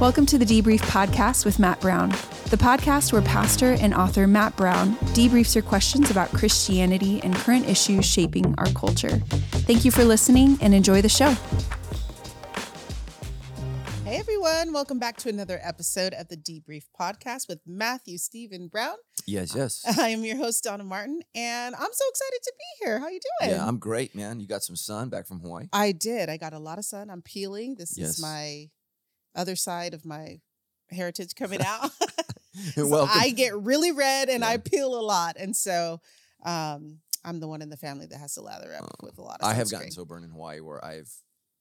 Welcome to the Debrief Podcast with Matt Brown, the podcast where pastor and author Matt Brown debriefs your questions about Christianity and current issues shaping our culture. Thank you for listening and enjoy the show. Hey everyone, welcome back to another episode of the Debrief Podcast with Matthew Stephen Brown. Yes, yes. I am your host, Donna Martin, and I'm so excited to be here. How you doing? Yeah, I'm great, man. You got some sun back from Hawaii. I did. I got a lot of sun. I'm peeling. This Yes. is my other side of my heritage coming out. so I get really red and I peel a lot. And so um, I'm the one in the family that has to lather up Oh. with a lot of I have gotten so burned in Hawaii where I've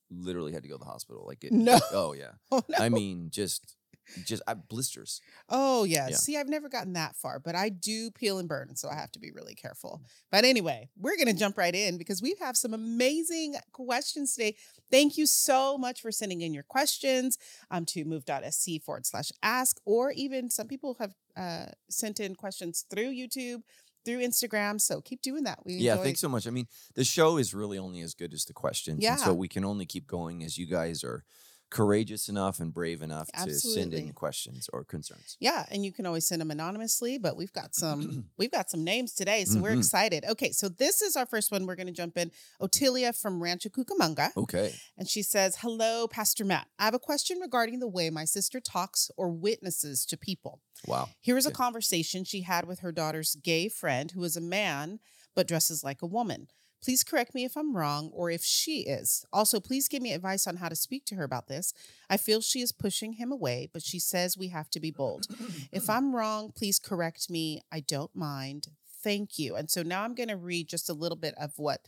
literally had to go to the hospital. Like it. No. Oh yeah. Oh, no. I mean, just, just I, blisters. Oh yeah. Yeah. See, I've never gotten that far, but I do peel and burn, so I have to be really careful. But anyway, we're gonna jump right in because we have some amazing questions today. Thank you so much for sending in your questions um, to move.sc forward slash ask, or even some people have uh, sent in questions through YouTube, through Instagram. So keep doing that. We Yeah. enjoy- Thanks so much. I mean, the show is really only as good as the questions. And so we can only keep going as you guys are courageous enough and brave enough to send in questions or concerns. Yeah, and you can always send them anonymously, but we've got some we've got some names today, so we're Mhm. excited. Okay, so this is our first one. We're going to jump in. Otilia from Rancho Cucamonga, Okay. and she says, "Hello, Pastor Matt. I have a question regarding the way my sister talks or witnesses to people. Wow. Here is a conversation she had with her daughter's gay friend, who is a man but dresses like a woman." Please correct me if I'm wrong or if she is. Also, please give me advice on how to speak to her about this. I feel she is pushing him away, but she says we have to be bold. If I'm wrong, please correct me. I don't mind. Thank you. And so now I'm going to read just a little bit of what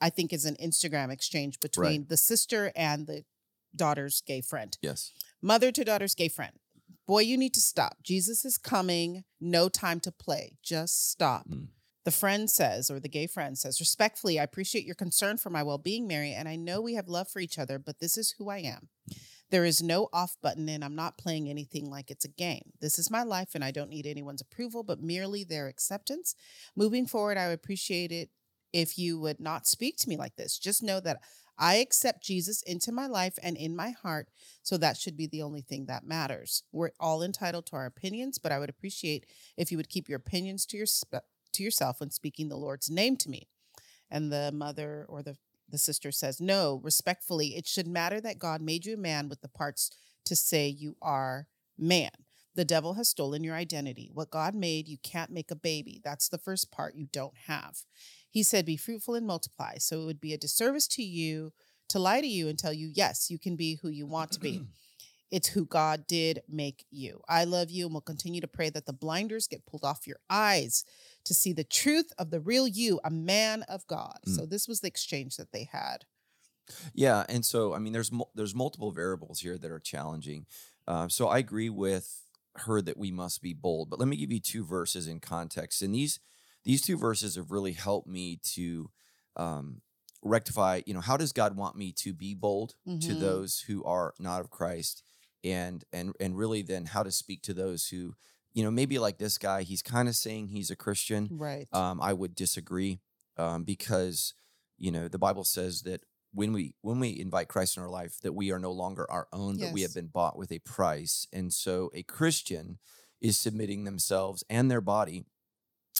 I think is an Instagram exchange between the sister and the daughter's gay friend. Yes. Mother to daughter's gay friend. Boy, you need to stop. Jesus is coming. No time to play. Just stop. Mm. The friend says, or the gay friend says, respectfully, I appreciate your concern for my well being, Mary, and I know we have love for each other, but this is who I am. There is no off button, and I'm not playing anything like it's a game. This is my life, and I don't need anyone's approval, but merely their acceptance. Moving forward, I would appreciate it if you would not speak to me like this. Just know that I accept Jesus into my life and in my heart, so that should be the only thing that matters. We're all entitled to our opinions, but I would appreciate if you would keep your opinions to your to yourself when speaking the Lord's name to me. And the mother or the the sister says, "No, respectfully, it should matter that God made you a man with the parts to say you are man. The devil has stolen your identity. What God made, you can't make a baby. That's the first part you don't have. He said, Be fruitful and multiply. So it would be a disservice to you to lie to you and tell you, Yes, you can be who you want to be. It's who God did make you. I love you and will continue to pray that the blinders get pulled off your eyes to see the truth of the real you, a man of God. Mm. So this was the exchange that they had. Yeah, and so I mean, there's there's multiple variables here that are challenging. Uh, so I agree with her that we must be bold. But let me give you two verses in context, and these these two verses have really helped me to um, rectify. You know, how does God want me to be bold to Mhm. those who are not of Christ, and and and really then how to speak to those who you know maybe like this guy. He's kind of saying he's a Christian. Right. Um, I would disagree um, because you know the Bible says that when we when we invite Christ in our life, that we are no longer our own, but we have been bought with a price. And so a Christian is submitting themselves and their body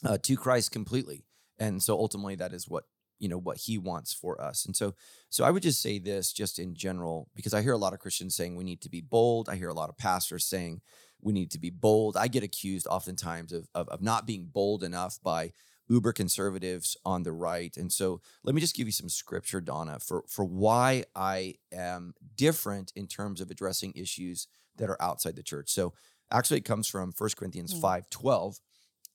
uh, to Christ completely. And so ultimately, that is what you know what He wants for us. And so so I would just say this just in general because I hear a lot of Christians saying we need to be bold. I hear a lot of pastors saying we need to be bold. I get accused oftentimes of, of, of not being bold enough by uber conservatives on the right. And so let me just give you some scripture, Donna, for, for why I am different in terms of addressing issues that are outside the church. So actually it comes from 1 Corinthians Mm. 5 12.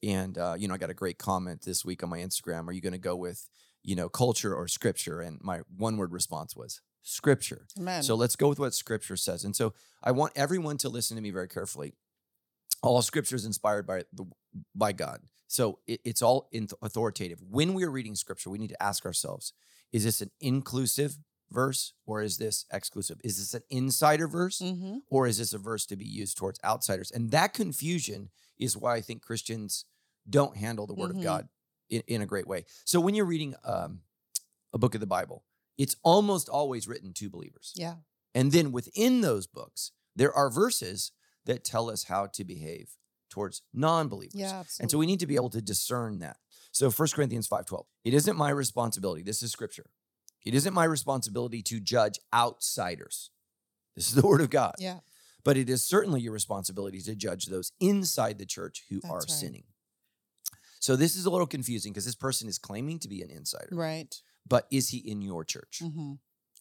And uh, you know, I got a great comment this week on my Instagram. Are you going to go with, you know, culture or scripture? And my one word response was scripture. Amen. So let's go with what scripture says. And so I want everyone to listen to me very carefully. All scripture is inspired by the by God. So it, it's all in authoritative. When we are reading scripture, we need to ask ourselves, is this an inclusive verse or is this exclusive? Is this an insider verse Mhm. or is this a verse to be used towards outsiders? And that confusion is why I think Christians don't handle the word Mhm. of God in, in a great way. So when you're reading um, a book of the Bible, it's almost always written to believers. Yeah. And then within those books, There are verses that tell us how to behave towards non-believers. Yeah, absolutely. And so we need to be able to discern that. So 1 Corinthians 5:12. It isn't my responsibility. This is scripture. It isn't my responsibility to judge outsiders. This is the word of God. yeah, But it is certainly your responsibility to judge those inside the church who That's are right. sinning. So this is a little confusing because this person is claiming to be an insider, right. but is he in your church? hmm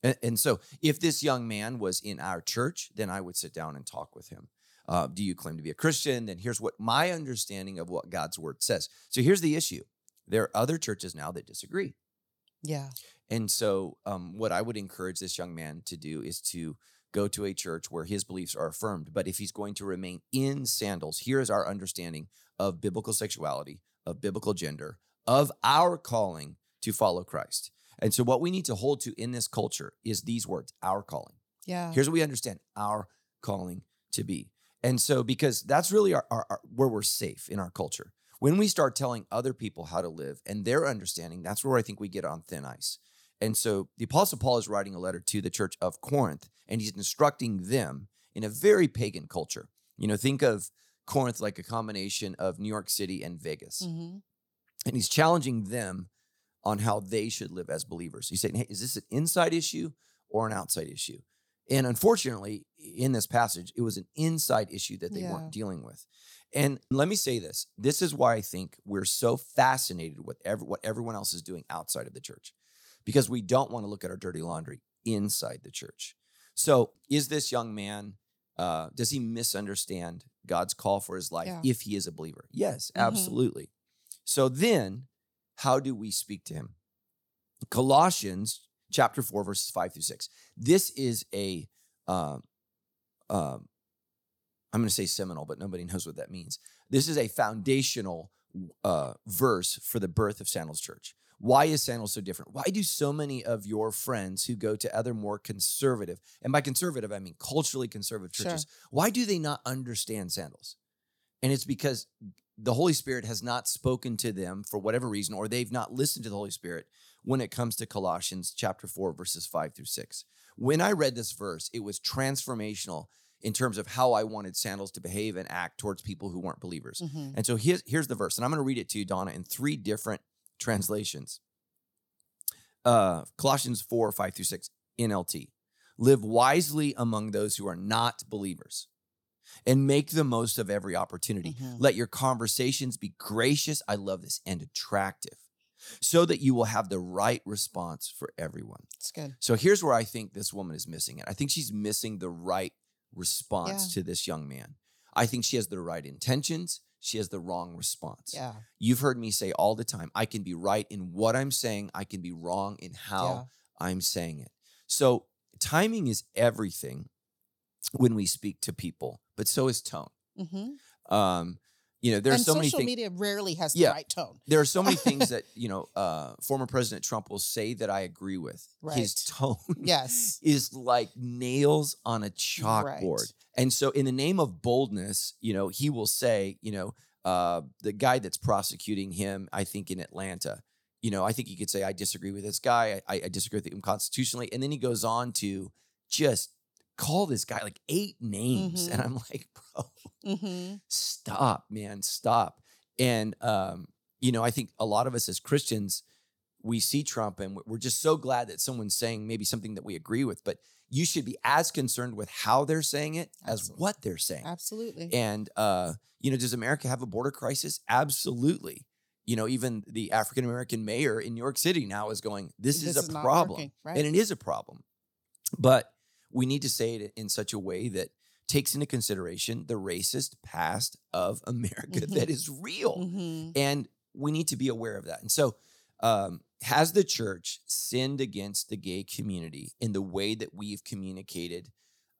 And, and so, if this young man was in our church, then I would sit down and talk with him. Uh, do you claim to be a Christian? Then here's what my understanding of what God's word says. So here's the issue: there are other churches now that disagree, Yeah, and so um, what I would encourage this young man to do is to go to a church where his beliefs are affirmed. But if he's going to remain in sandals, here is our understanding of biblical sexuality, of biblical gender, of our calling to follow Christ. And so, what we need to hold to in this culture is these words our calling. yeah. Here's what we understand our calling to be. And so, because that's really our, our, our- where we're safe in our culture. When we start telling other people how to live and their understanding, that's where I think we get on thin ice. And so, the Apostle Paul is writing a letter to the church of Corinth, and he's instructing them in a very pagan culture. You know, think of Corinth like a combination of New York City and Vegas hmm and he's challenging them on how they should live as believers. He's saying, "Hey, is this an inside issue or an outside issue?" And unfortunately, in this passage, it was an inside issue that they Yeah. weren't dealing with. And let me say this: this is why I think we're so fascinated with every, what everyone else is doing outside of the church, because we don't want to look at our dirty laundry inside the church. So, is this young man? Uh, does he misunderstand God's call for his life Yeah. if he is a believer? Yes, Mhm. absolutely. So then, how do we speak to him? Colossians chapter 4, verses 5 through 6. This is a, um, um, I'm going to say seminal, but nobody knows what that means. This is a foundational uh, verse for the birth of Sandals Church. Why is Sandals so different? Why do so many of your friends who go to other more conservative, and by conservative, I mean culturally conservative Sure. churches, why do they not understand sandals? And it's because the Holy Spirit has not spoken to them for whatever reason, or they've not listened to the Holy Spirit when it comes to Colossians chapter 4, verses 5 through 6. When I read this verse, it was transformational in terms of how I wanted sandals to behave and act towards people who weren't believers. hmm And so here's, here's the verse, and I'm going to read it to you, Donna, in three different translations. Uh, Colossians 4, 5 through 6, NLT. Live wisely among those who are not believers and make the most of every opportunity. Mhm. Let your conversations be gracious, I love this, and attractive, so that you will have the right response for everyone. It's good. So here's where I think this woman is missing it. I think she's missing the right response Yeah. to this young man. I think she has the right intentions. She has the wrong response. Yeah. You've heard me say all the time I can be right in what I'm saying, I can be wrong in how Yeah. I'm saying it. So timing is everything when we speak to people, but so is tone. hmm Um, you know, there's and so many social things media rarely has the Yeah. right tone. there are so many things that you know uh, former president trump will say that i agree with his Right. tone Yes. is like nails on a chalkboard Right. and so in the name of boldness you know he will say you know uh, the guy that's prosecuting him i think in atlanta you know i think he could say i disagree with this guy i, I disagree with him constitutionally and then he goes on to just call this guy like eight names and Mhm. i'm like bro hmm stop man stop and um you know i think a lot of us as christians we see trump and we're just so glad that someone's saying maybe something that we agree with but you should be as concerned with how they're saying it as Absolutely. what they're saying Absolutely. and uh you know does america have a border crisis absolutely you know even the african american mayor in new york city now is going this, This is a is problem working, right. and it is a problem but we need to say it in such a way that takes into consideration the racist past of America Mhm. that is real. hmm And we need to be aware of that. And so, um, has the church sinned against the gay community in the way that we've communicated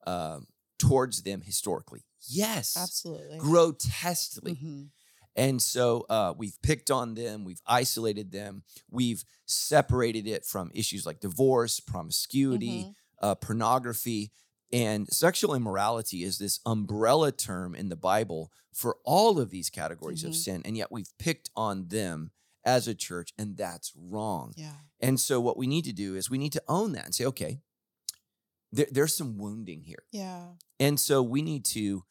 um, towards them historically? Yes, Absolutely. grotesquely. Mhm. And so uh, we've picked on them, we've isolated them, we've separated it from issues like divorce, promiscuity, Mhm. Uh, pornography, and sexual immorality is this umbrella term in the Bible for all of these categories of Mhm. sin. And yet we've picked on them as a church, and that's wrong. Yeah. And so what we need to do is we need to own that and say, okay, there, there's some wounding here. Yeah. And so we need to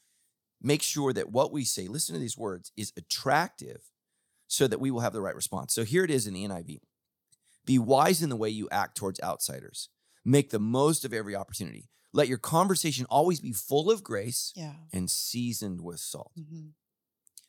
make sure that what we say, listen to these words, is attractive so that we will have the right response. So here it is in the NIV Be wise in the way you act towards outsiders, make the most of every opportunity. Let your conversation always be full of grace Yeah. and seasoned with salt, hmm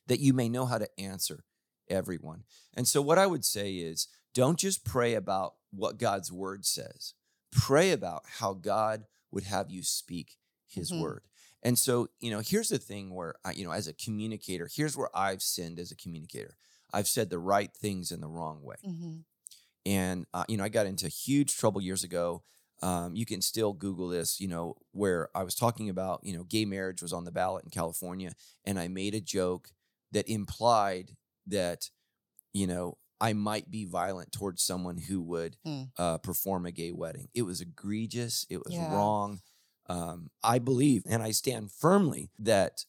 that you may know how to answer everyone. And so, what I would say is don't just pray about what God's word says, pray about how God would have you speak his Mhm. word. And so, you know, here's the thing where, I, you know, as a communicator, here's where I've sinned as a communicator. I've said the right things in the wrong way. hmm And, uh, you know, I got into huge trouble years ago. Um, you can still Google this, you know, where I was talking about, you know, gay marriage was on the ballot in California. And I made a joke that implied that, you know, I might be violent towards someone who would Hmm. uh, perform a gay wedding. It was egregious. It was Yeah. wrong. Um, I believe and I stand firmly that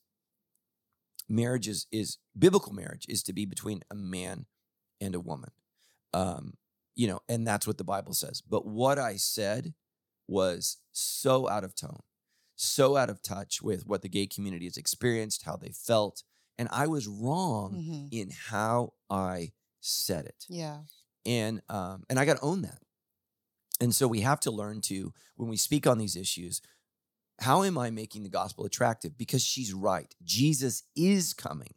marriage is, is biblical marriage is to be between a man and a woman. Um, you know, and that's what the Bible says. But what I said was so out of tone, so out of touch with what the gay community has experienced, how they felt. And I was wrong hmm in how I said it Yeah. and um, and I got to own that. And so we have to learn to when we speak on these issues, how am I making the gospel attractive? Because she's right. Jesus is coming,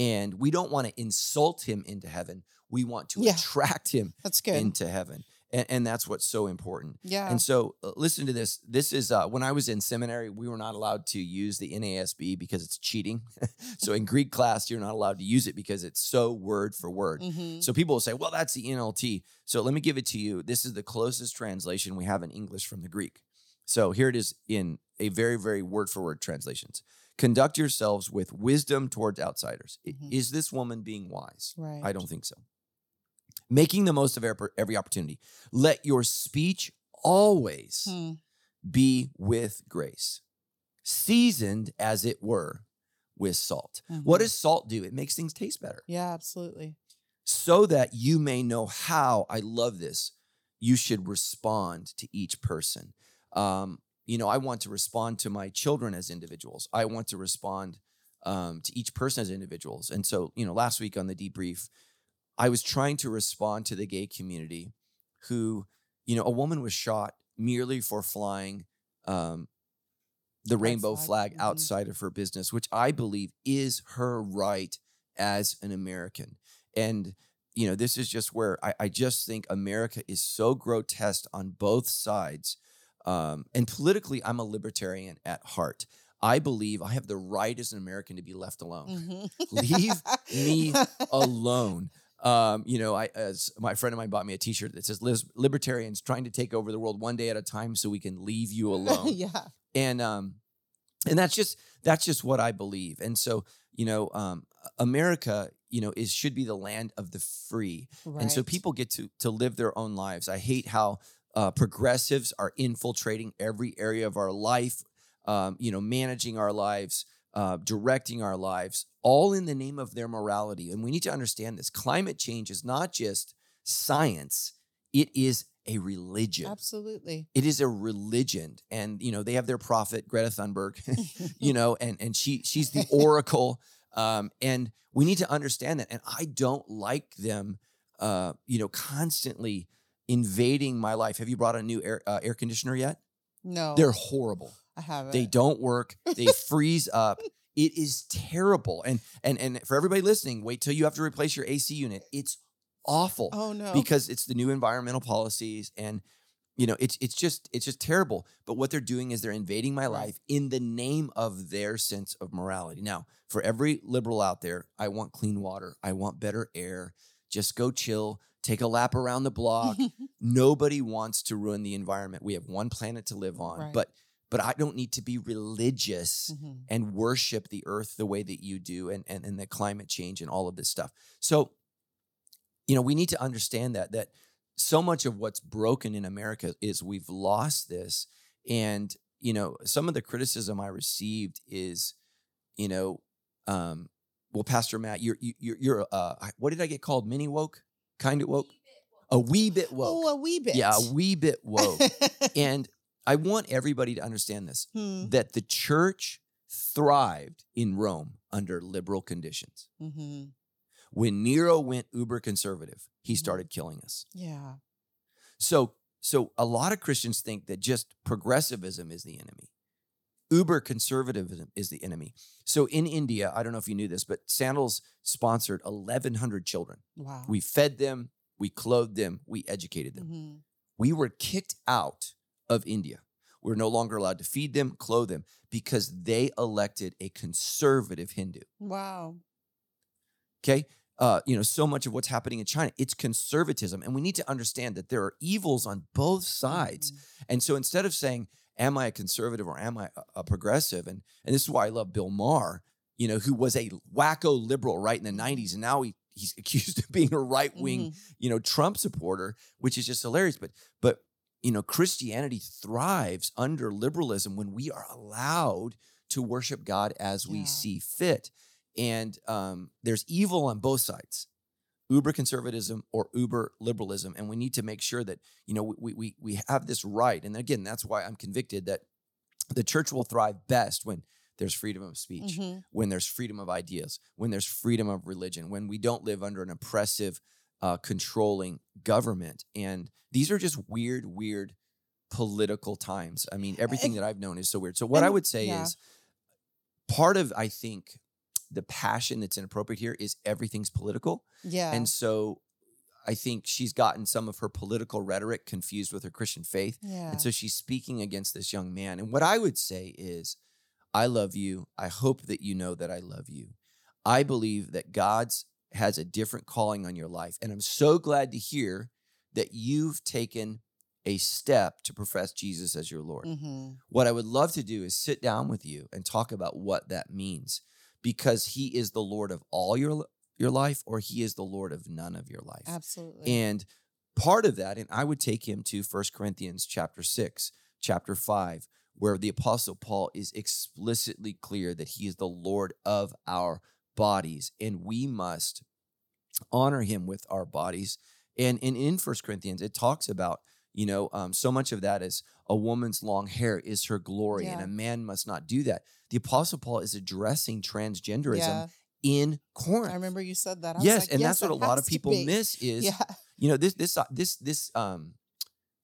and we don't want to insult him into heaven. We want to Yeah. attract him That's good. into heaven, and, and that's what's so important. yeah. And so, uh, listen to this. This is uh, when I was in seminary, we were not allowed to use the NASB because it's cheating. so, in Greek class, you're not allowed to use it because it's so word for word. hmm So people will say, well, that's the NLT. So let me give it to you. This is the closest translation we have in English from the Greek. So here it is in a very, very word for word translations. Conduct yourselves with wisdom towards outsiders. Mhm. Is this woman being wise? Right. I don't think so. Making the most of every opportunity. Let your speech always Hmm. be with grace, seasoned as it were with salt. What Mhm. does salt do? It makes things taste better Yeah, absolutely. so that you may know how I love this. You should respond to each person. Um, you know, I want to respond to my children as individuals. I want to respond um, to each person as individuals. And so, you know, last week on the debrief, I was trying to respond to the gay community who, you know, a woman was shot merely for flying um, the Pride rainbow flag. Mhm. outside of her business, which I believe is her right as an American. And, you know, this is just where I, I just think America is so grotesque on both sides. Um, and politically, I'm a libertarian at heart. I believe I have the right as an American to be left alone. Mhm. Leave me alone. Um, you know, I as my friend of mine bought me a T-shirt that says "Libertarians trying to take over the world one day at a time, so we can leave you alone." yeah. and um and that's just that's just what i believe and so you know um america you know is should be the land of the free and so people get to to live their own lives i hate how uh, progressives are infiltrating every area of our life um, you know managing our lives uh, directing our lives all in the name of their morality. And we need to understand this. Climate change is not just science. It is a religion. Absolutely. it is a religion. And you know they have their prophet greta thunberg you know and and she she's the oracle. Um and we need to understand that. And i don't like them uh you know constantly invading my life. Have you brought a new air uh, air conditioner yet? No. they're horrible. I haven't. they don't work. They freeze up. It is terrible. And and and for everybody listening wait till you have to replace your ac unit. It's awful Oh no. because it's the new environmental policies and you know it's it's just it's just terrible. But what they're doing is they're invading my life in the name of their sense of morality. Now for every liberal out there i want clean water. I want better air. Just go chill take a lap around the block. Nobody wants to ruin the environment. We have one planet to live on Right. but but i don't need to be religious Mhm. and worship the earth the way that you do and, and and the climate change and all of this stuff. So you know we need to understand that that so much of what's broken in america is we've lost this. And you know some of the criticism i received is you know um well pastor matt you're you're you're uh what did i get called? Mini woke kind of woke a wee bit woke Oh, a wee bit. yeah a wee bit woke and I want everybody to understand this Hmm. that the church thrived in Rome under liberal conditions. hmm When Nero went uber conservative, he Mhm. started killing us. Yeah. So, so a lot of Christians think that just progressivism is the enemy. Uber conservatism is the enemy. So in India, I don't know if you knew this, but Sandals sponsored 1,100 children. Wow. We fed them, we clothed them, we educated them. hmm We were kicked out of India. We're no longer allowed to feed them, clothe them, because they elected a conservative Hindu. Wow. Okay. Uh, you know, so much of what's happening in China, it's conservatism. And we need to understand that there are evils on both sides. Mhm. And so instead of saying, am I a conservative or am I a, progressive? And and this is why I love Bill Maher, you know, who was a wacko liberal right in the 90s. And now he he's accused of being a right-wing, Mhm. you know, Trump supporter, which is just hilarious. But but you know, Christianity thrives under liberalism when we are allowed to worship God as we Yeah. see fit. And um, there's evil on both sides uber conservatism or uber liberalism and we need to make sure that you know we, we we have this right and again that's why i'm convicted that the church will thrive best when there's freedom of speech Mhm. when there's freedom of ideas when there's freedom of religion when we don't live under an oppressive uh, controlling government and these are just weird weird political times i mean everything that i've known is so weird so what i would say yeah. is part of i think the passion that's inappropriate here is everything's political Yeah. and so I think she's gotten some of her political rhetoric confused with her Christian faith. yeah. And so she's speaking against this young man. And what I would say is, I love you. I hope that you know that I love you. I believe that God's has a different calling on your life. And I'm so glad to hear that you've taken a step to profess Jesus as your Lord. Mhm. What I would love to do is sit down with you and talk about what that means because he is the Lord of all your your life or he is the Lord of none of your life. Absolutely. And part of that and I would take him to First Corinthians chapter 6, chapter 5 where the apostle Paul is explicitly clear that he is the Lord of our bodies and we must honor him with our bodies. And, and in First Corinthians, it talks about, you know, um, so much of that is a woman's long hair is her glory, and a man must not do that. The Apostle Paul is addressing transgenderism yeah. in Corinth. I remember you said that. I yes, like, and yes, that's what a lot of people miss is Yeah. you know this this uh, this this um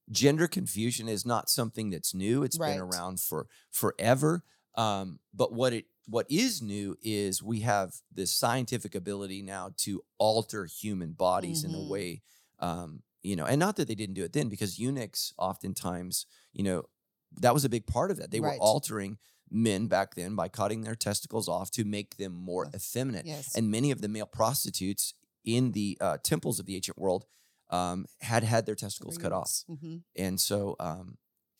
gender confusion is not something that's new it's Right. been around for forever um but what it what is new is we have this scientific ability now to alter human bodies in Mhm. a way um you know and not that they didn't do it then because eunuchs oftentimes you know that was a big part of that they Right. were altering men back then by cutting their testicles off to make them more effeminate Yes. and many of the male prostitutes in the uh, temples of the ancient world um, had had their testicles cut off, Mhm. and so um,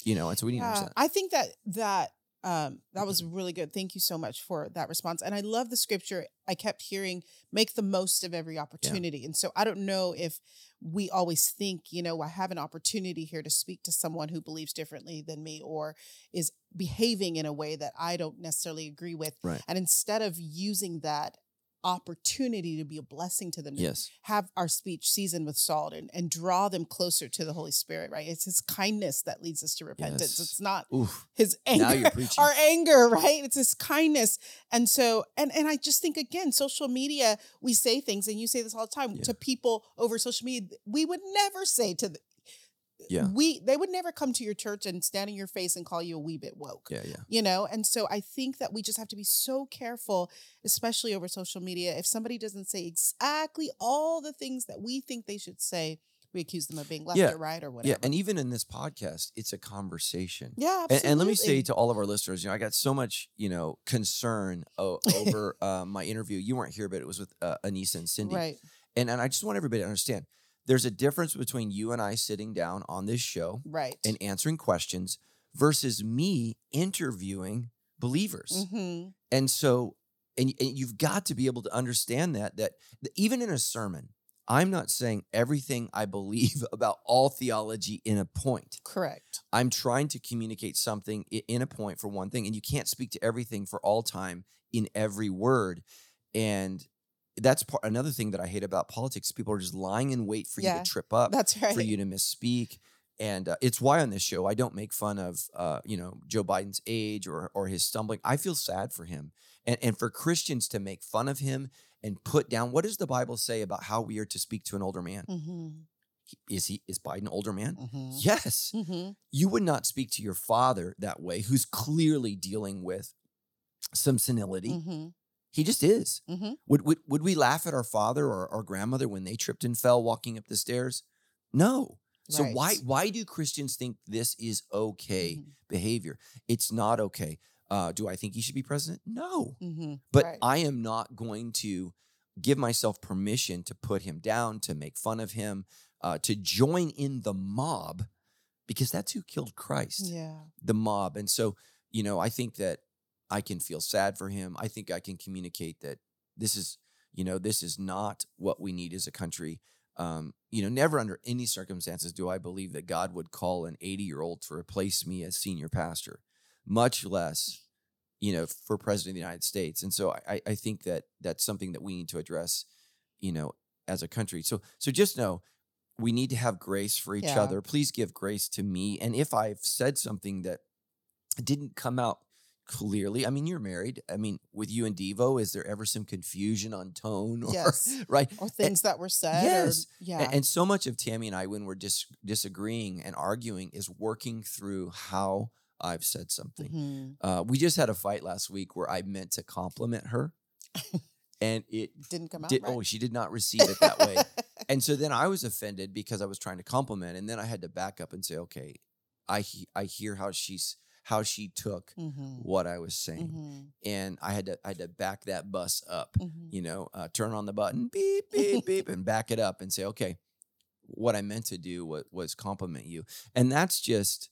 you know, and so we need to understand. I think that that um that was really good. Thank you so much for that response. And I love the scripture. I kept hearing make the most of every opportunity. And so I don't know if we always think, you know, I have an opportunity here to speak to someone who believes differently than me or is behaving in a way that I don't necessarily agree with. Right. And instead of using that opportunity to be a blessing to them, to Yes, have our speech seasoned with salt and, and draw them closer to the Holy Spirit, right? It's his kindness that leads us to repentance. Yes. It's not oof. his anger our anger right it's his kindness and so and and i just think again social media we say things and you say this all the time Yeah. to people over social media we would never say to the, Yeah. we they would never come to your church and stand in your face and call you a wee bit woke Yeah, yeah, you know and so i think that we just have to be so careful especially over social media if somebody doesn't say exactly all the things that we think they should say we accuse them of being left Yeah. or right or whatever yeah. And even in this podcast, it's a conversation. yeah And, and let me say to all of our listeners, you know, I got so much, you know, concern o- over uh, my interview. You weren't here, but it was with uh, Anissa and Cindy. right And and I just want everybody to understand, there's a difference between you and I sitting down on this show right and answering questions versus me interviewing believers. hmm And so, and, and you've got to be able to understand that that even in a sermon, I'm not saying everything I believe about all theology in a point. correct I'm trying to communicate something in a point for one thing, and you can't speak to everything for all time in every word. And that's part, another thing that I hate about politics. People are just lying in wait for you to trip up, That's right. for you to misspeak. and uh, it's why on this show I don't make fun of uh, you know Joe Biden's age or or his stumbling. I feel sad for him, and and for Christians to make fun of him and put down. What does the Bible say about how we are to speak to an older man? Mm-hmm. Is he is Biden an older man? Mm-hmm. Yes. Mm-hmm. You would not speak to your father that way, who's clearly dealing with some senility. Mm-hmm. He just is. Mm-hmm. Would, would would we laugh at our father or our grandmother when they tripped and fell walking up the stairs? No. So why Right. why do Christians think this is okay Mhm. behavior? It's not okay. Uh, do I think he should be president? No. Mm-hmm. But Right. I am not going to give myself permission to put him down, to make fun of him, uh, to join in the mob, because that's who killed Christ Yeah. the mob. And so, you know, I think that I can feel sad for him. I think I can communicate that this is, you know, this is not what we need as a country. Um, you know, never under any circumstances do I believe that God would call an 80 year old to replace me as senior pastor, much less, you know, for president of the United States. And so I, I think that that's something that we need to address, you know, as a country. So, so just know we need to have grace for each Yeah. other. Please give grace to me. And if I've said something that didn't come out clearly, I mean, you're married. I mean, with you and Devo, is there ever some confusion on tone or Yes. right? Or things that were said. yes. Or, yeah. And, and so much of Tammy and I, when we're dis- disagreeing and arguing, is working through how I've said something. Mhm. Uh, we just had a fight last week where I meant to compliment her, and it Didn't come out did. right. Oh, she did not receive it that way. And so then I was offended because I was trying to compliment, and then I had to back up and say, okay, I he- I hear how she's how she took Mhm. what I was saying, Mhm. and I had to I had to back that bus up, Mhm. you know, uh, turn on the button, beep beep beep, and back it up and say, okay, what I meant to do was, was compliment you, and that's just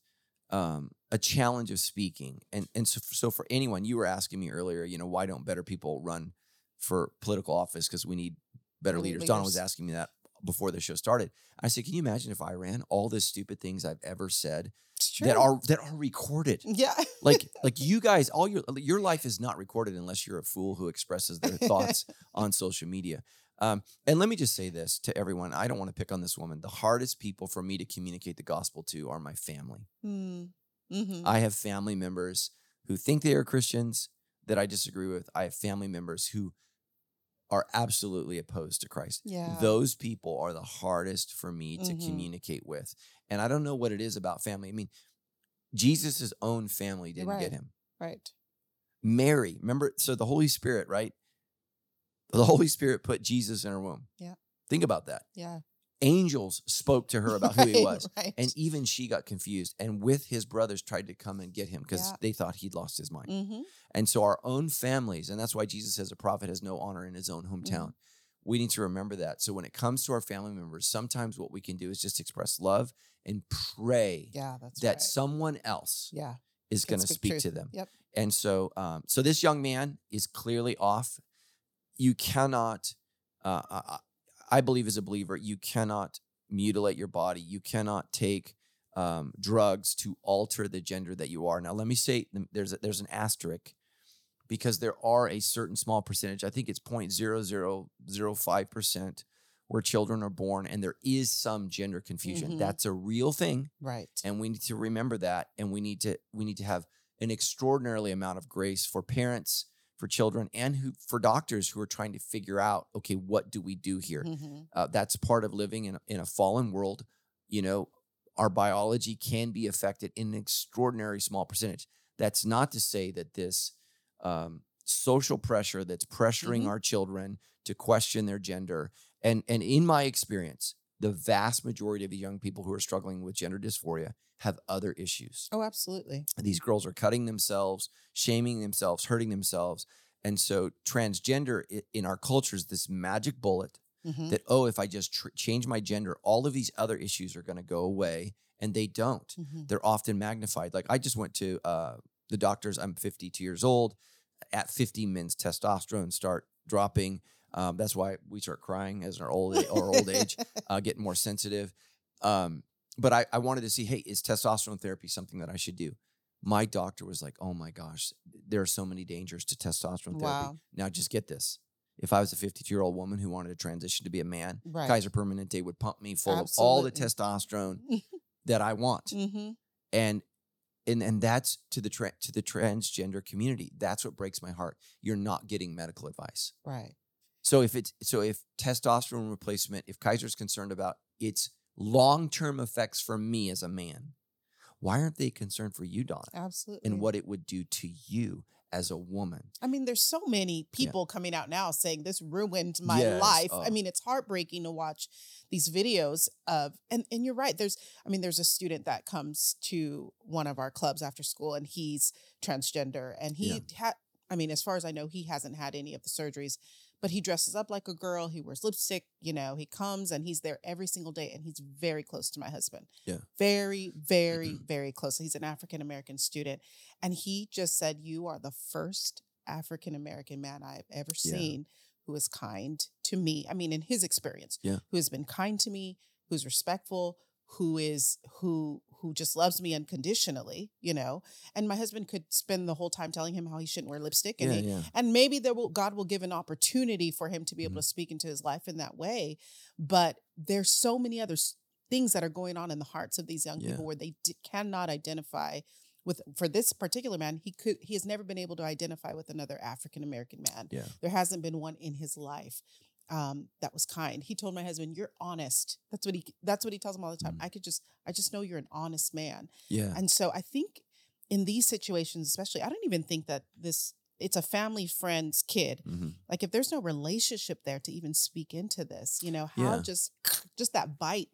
um, a challenge of speaking, and and so so for anyone, you were asking me earlier, you know, why don't better people run for political office because we need better need leaders. Donna was asking me that before the show started. I said, can you imagine if I ran all the stupid things I've ever said that are that are recorded? Yeah. like like you guys all your your life is not recorded unless you're a fool who expresses their thoughts on social media um, and let me just say this to everyone i don't want to pick on this woman the hardest people for me to communicate the gospel to are my family Mm. Mhm. i have family members who think they are christians that i disagree with i have family members who are absolutely opposed to christ yeah. those people are the hardest for me to Mhm. communicate with and i don't know what it is about family i mean jesus' own family didn't Right. get him right. Mary, remember? So the Holy Spirit, right? The Holy Spirit put Jesus in her womb. Yeah. Think about that. Yeah. Angels spoke to her about who he was. Right. And even she got confused. And with his brothers tried to come and get him because Yeah. they thought he'd lost his mind. mm-hmm. And so our own families, and that's why Jesus says a prophet has no honor in his own hometown. We need to remember that. So when it comes to our family members, sometimes what we can do is just express love and pray Yeah. That right. someone else yeah. is going to speak speak to them. Yep. And so, um, so this young man is clearly off. You cannot, uh, I, believe, as a believer, you cannot mutilate your body. You cannot take um, drugs to alter the gender that you are. Now, let me say, there's a, there's an asterisk because there are a certain small percentage. I think it's 0.0005 percent where children are born, and there is some gender confusion. Mhm. That's a real thing Right. and we need to remember that and we need to we need to have an extraordinarily amount of grace for parents for children and who for doctors who are trying to figure out okay what do we do here Mhm. uh, that's part of living in, a- in a fallen world you know our biology can be affected in an extraordinary small percentage that's not to say that this um, social pressure that's pressuring Mhm. our children to question their gender and and in my experience the vast majority of the young people who are struggling with gender dysphoria have other issues Oh, absolutely. these girls are cutting themselves, shaming themselves, hurting themselves. And so transgender in our culture is this magic bullet Mhm. that, oh, if I just tr- change my gender, all of these other issues are going to go away. And they don't. Mhm. They're often magnified. Like I just went to uh, the doctors, I'm 52 years old. At 50, men's testosterone start dropping. Um, that's why we start crying as our old, our old age uh, getting more sensitive. Um, but I, I wanted to see, hey, is testosterone therapy something that I should do? My doctor was like, oh my gosh, there are so many dangers to testosterone therapy. Wow. Now, just get this. If I was a 52 year old woman who wanted to transition to be a man, Right. Kaiser Permanente would pump me full of all the testosterone that I want. Mm-hmm. and and and that's to the tra- to the transgender community that's what breaks my heart you're not getting medical advice Right. So if it's so if testosterone replacement if kaiser's concerned about its long-term effects for me as a man why aren't they concerned for you donna Absolutely. and what it would do to you as a woman I mean, there's so many people coming out now saying this ruined my Yes, life. oh. I mean, it's heartbreaking to watch these videos of and and you're right. There's I mean, there's a student that comes to one of our clubs after school and he's transgender and he Yeah. had I mean, as far as I know, he hasn't had any of the surgeries, but he dresses up like a girl, he wears lipstick, you know, he comes and he's there every single day and he's very close to my husband. Yeah. Very, very, mm-hmm. very close. He's an African American student and he just said, You are the first African American man I've ever Yeah. seen who is kind to me. I mean, in his experience, Yeah. who has been kind to me, who's respectful, who is who who just loves me unconditionally, you know. And my husband could spend the whole time telling him how he shouldn't wear lipstick and yeah he, yeah and maybe there will God will give an opportunity for him to be able Mhm. to speak into his life in that way. But there's so many other things that are going on in the hearts of these young Yeah. people where they d- cannot identify with for this particular man he could he has never been able to identify with another african american man Yeah. there hasn't been one in his life um, that was kind he told my husband you're honest that's what he that's what he tells him all the time Mm. i could just i just know you're an honest man yeah and so I think in these situations, especially, I don't even think that this it's a family friend's kid. Mhm. Like if there's no relationship there to even speak into this, you know, how Yeah. just just that bite.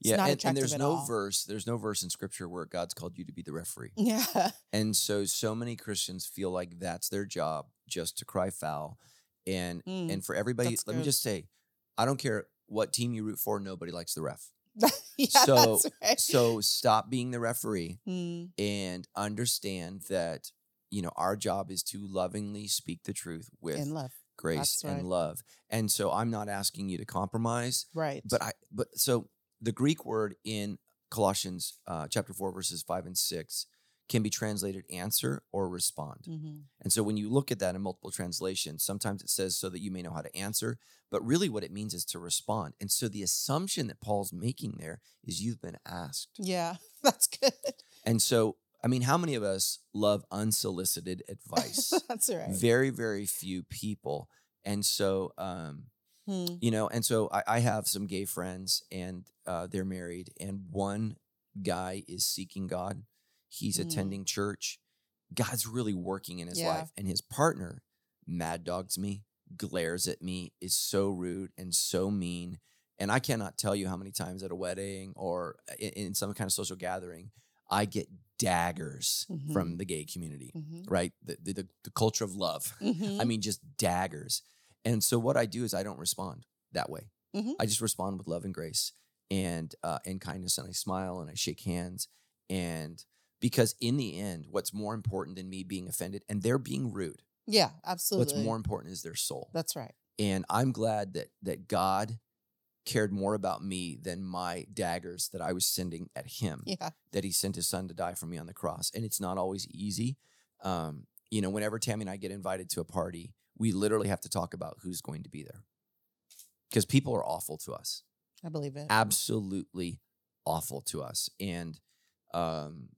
It's yeah not and, and there's no all. verse there's no verse in scripture where god's called you to be the referee Yeah. And so so many Christians feel like that's their job just to cry foul. And Mm, and for everybody, let me just say, I don't care what team you root for, nobody likes the ref. yeah, So- that's right. So stop being the referee Mm, and understand that you know our job is to lovingly speak the truth with love. grace right. and love. And so I'm not asking you to compromise, Right. but I but so the Greek word in Colossians uh, chapter 4 verses 5 and 6 can be translated answer or respond. Mhm. And so when you look at that in multiple translations, sometimes it says so that you may know how to answer, but really what it means is to respond. And so the assumption that Paul's making there is you've been asked. Yeah, that's good. And so, I mean, how many of us love unsolicited advice? that's right. very, very few people. And so, um, Hmm. you know, and so I, I have some gay friends and uh, they're married, and one guy is seeking God. He's Mm. attending church. God's really working in his Yeah. life, and his partner mad dogs me, glares at me, is so rude and so mean. And I cannot tell you how many times at a wedding or in, in some kind of social gathering, I get daggers Mhm. from the gay community, Mhm. right? The, the, the, the culture of love. Mhm. I mean, just daggers. And so what I do is I don't respond that way. Mhm. I just respond with love and grace and uh, and kindness, and I smile and I shake hands. And because in the end, what's more important than me being offended and they're being rude, yeah, absolutely. what's more important is their soul. That's right. And I'm glad that that God cared more about me than my daggers that I was sending at him Yeah. that he sent his son to die for me on the cross. And it's not always easy. Um, you know, whenever Tammy and I get invited to a party, we literally have to talk about who's going to be there. Because people are awful to us. I believe it. Absolutely awful to us. And um,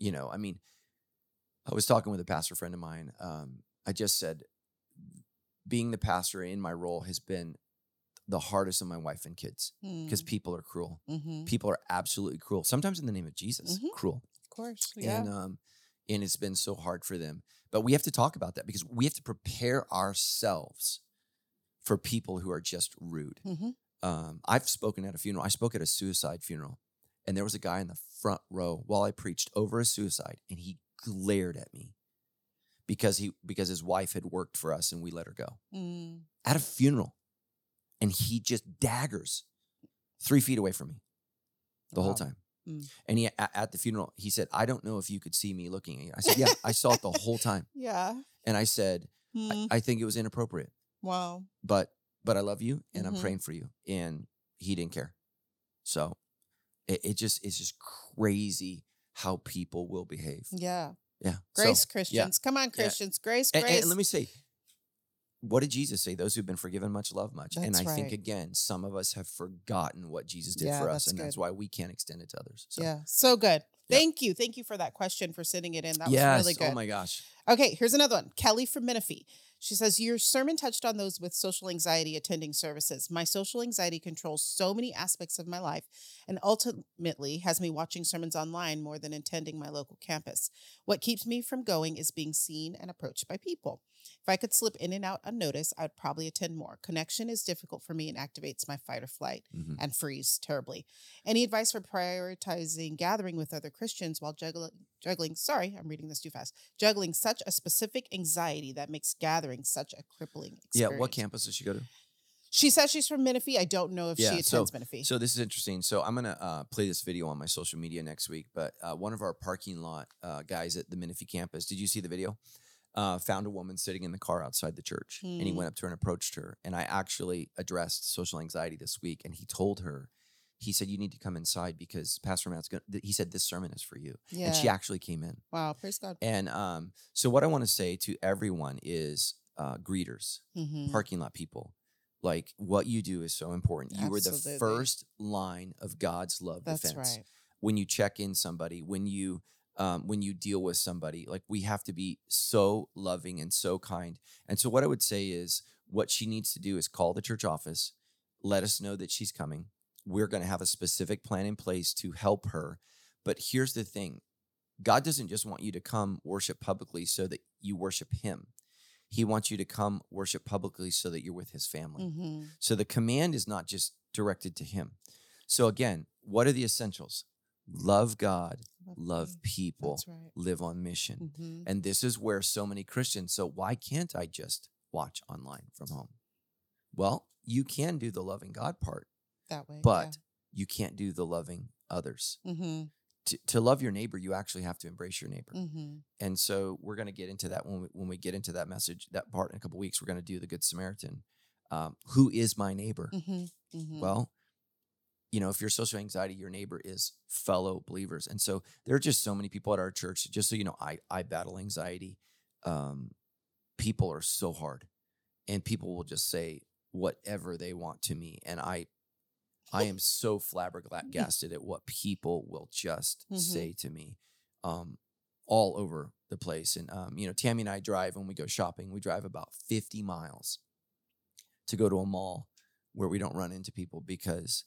you know, I mean, I was talking with a pastor friend of mine. Um, I just said being the pastor in my role has been the hardest on my wife and kids because people are cruel mm-hmm. people are absolutely cruel sometimes in the name of jesus Mhm. cruel of course. Yeah. and um and it's been so hard for them but we have to talk about that because we have to prepare ourselves for people who are just rude mm-hmm. um i've spoken at a funeral i spoke at a suicide funeral and there was a guy in the front row while i preached over a suicide and he glared at me because he because his wife had worked for us and we let her go Mm. at a funeral and he just daggers three feet away from me the whole time. Mm. And he at, at the funeral, he said, "I don't know if you could see me looking at you." I said, "Yeah, I saw it the whole time." Yeah. And I said, Mm. I, "I think it was inappropriate, wow. but but I love you and I'm Mhm. praying for you." And he didn't care. So it, it just it's just crazy how people will behave. Yeah. Yeah. So- Grace Christians. Come on, Yeah. Christians. Grace, and, grace. and let me say, what did Jesus say? Those who've been forgiven much love much. and That's I think again, some of us have forgotten what Jesus did Yeah, for us, and that's why we can't extend it to others. So Yeah. So good. Yeah. Thank you. Thank you for that question for sending it in. That yes. was really oh good. Oh my gosh. Okay, here's another one. Kelly from Menifee. She says, Your sermon touched on those with social anxiety attending services. My social anxiety controls so many aspects of my life and ultimately has me watching sermons online more than attending my local campus. What keeps me from going is being seen and approached by people. If I could slip in and out unnoticed, I'd probably attend more. Connection is difficult for me and activates my fight or flight Mhm. and freeze terribly. Any advice for prioritizing gathering with other Christians while juggling, juggling, sorry, I'm reading this too fast, juggling such a specific anxiety that makes gathering such a crippling experience. Yeah. What campus does she go to? She says she's from Menifee. I don't know if Yeah, she so- attends Menifee. So this is interesting. So I'm gonna uh, play this video on my social media next week. But uh, one of our parking lot uh, guys at the Menifee campus, did you see the video? Uh, found a woman sitting in the car outside the church, and he Hmm. went up to her and approached her. And I actually addressed social anxiety this week, and he told her, he said, "You need to come inside because Pastor Matt's going." to He said, "This sermon is for you," yeah. and she actually came in. wow. Praise God. And um, so what I want to say to everyone is uh, greeters, Mhm. parking lot people. Like what you do is so important. You are the first line of God's love That's defense. right. When you check in somebody, when you um, when you deal with somebody, like we have to be so loving and so kind. And so what I would say is what she needs to do is call the church office, let us know that she's coming. We're going to have a specific plan in place to help her. But here's the thing. God doesn't just want you to come worship publicly so that you worship him. He wants you to come worship publicly so that you're with his family. Mhm. So the command is not just directed to him. So again, what are the essentials? Love God, love people, right. live on mission. Mhm. And this is where so many Christians, so why can't I just watch online from home? Well, you can do the loving God part, That way. but you can't do the loving others. yeah. hmm To, to love your neighbor, you actually have to embrace your neighbor. hmm And so we're going to get into that when we, when we get into that message, that part in a couple weeks. We're going to do the Good Samaritan. Um, who is my neighbor? hmm hmm Well, you know, if you're social anxiety, your neighbor is fellow believers. And so there are just so many people at our church. Just so you know, I I battle anxiety. Um, people are so hard, and people will just say whatever they want to me, and I. I am so flabbergasted at what people will just Mhm. say to me, um, all over the place. And um, you know, Tammy and I drive when we go shopping. We drive about fifty miles to go to a mall where we don't run into people because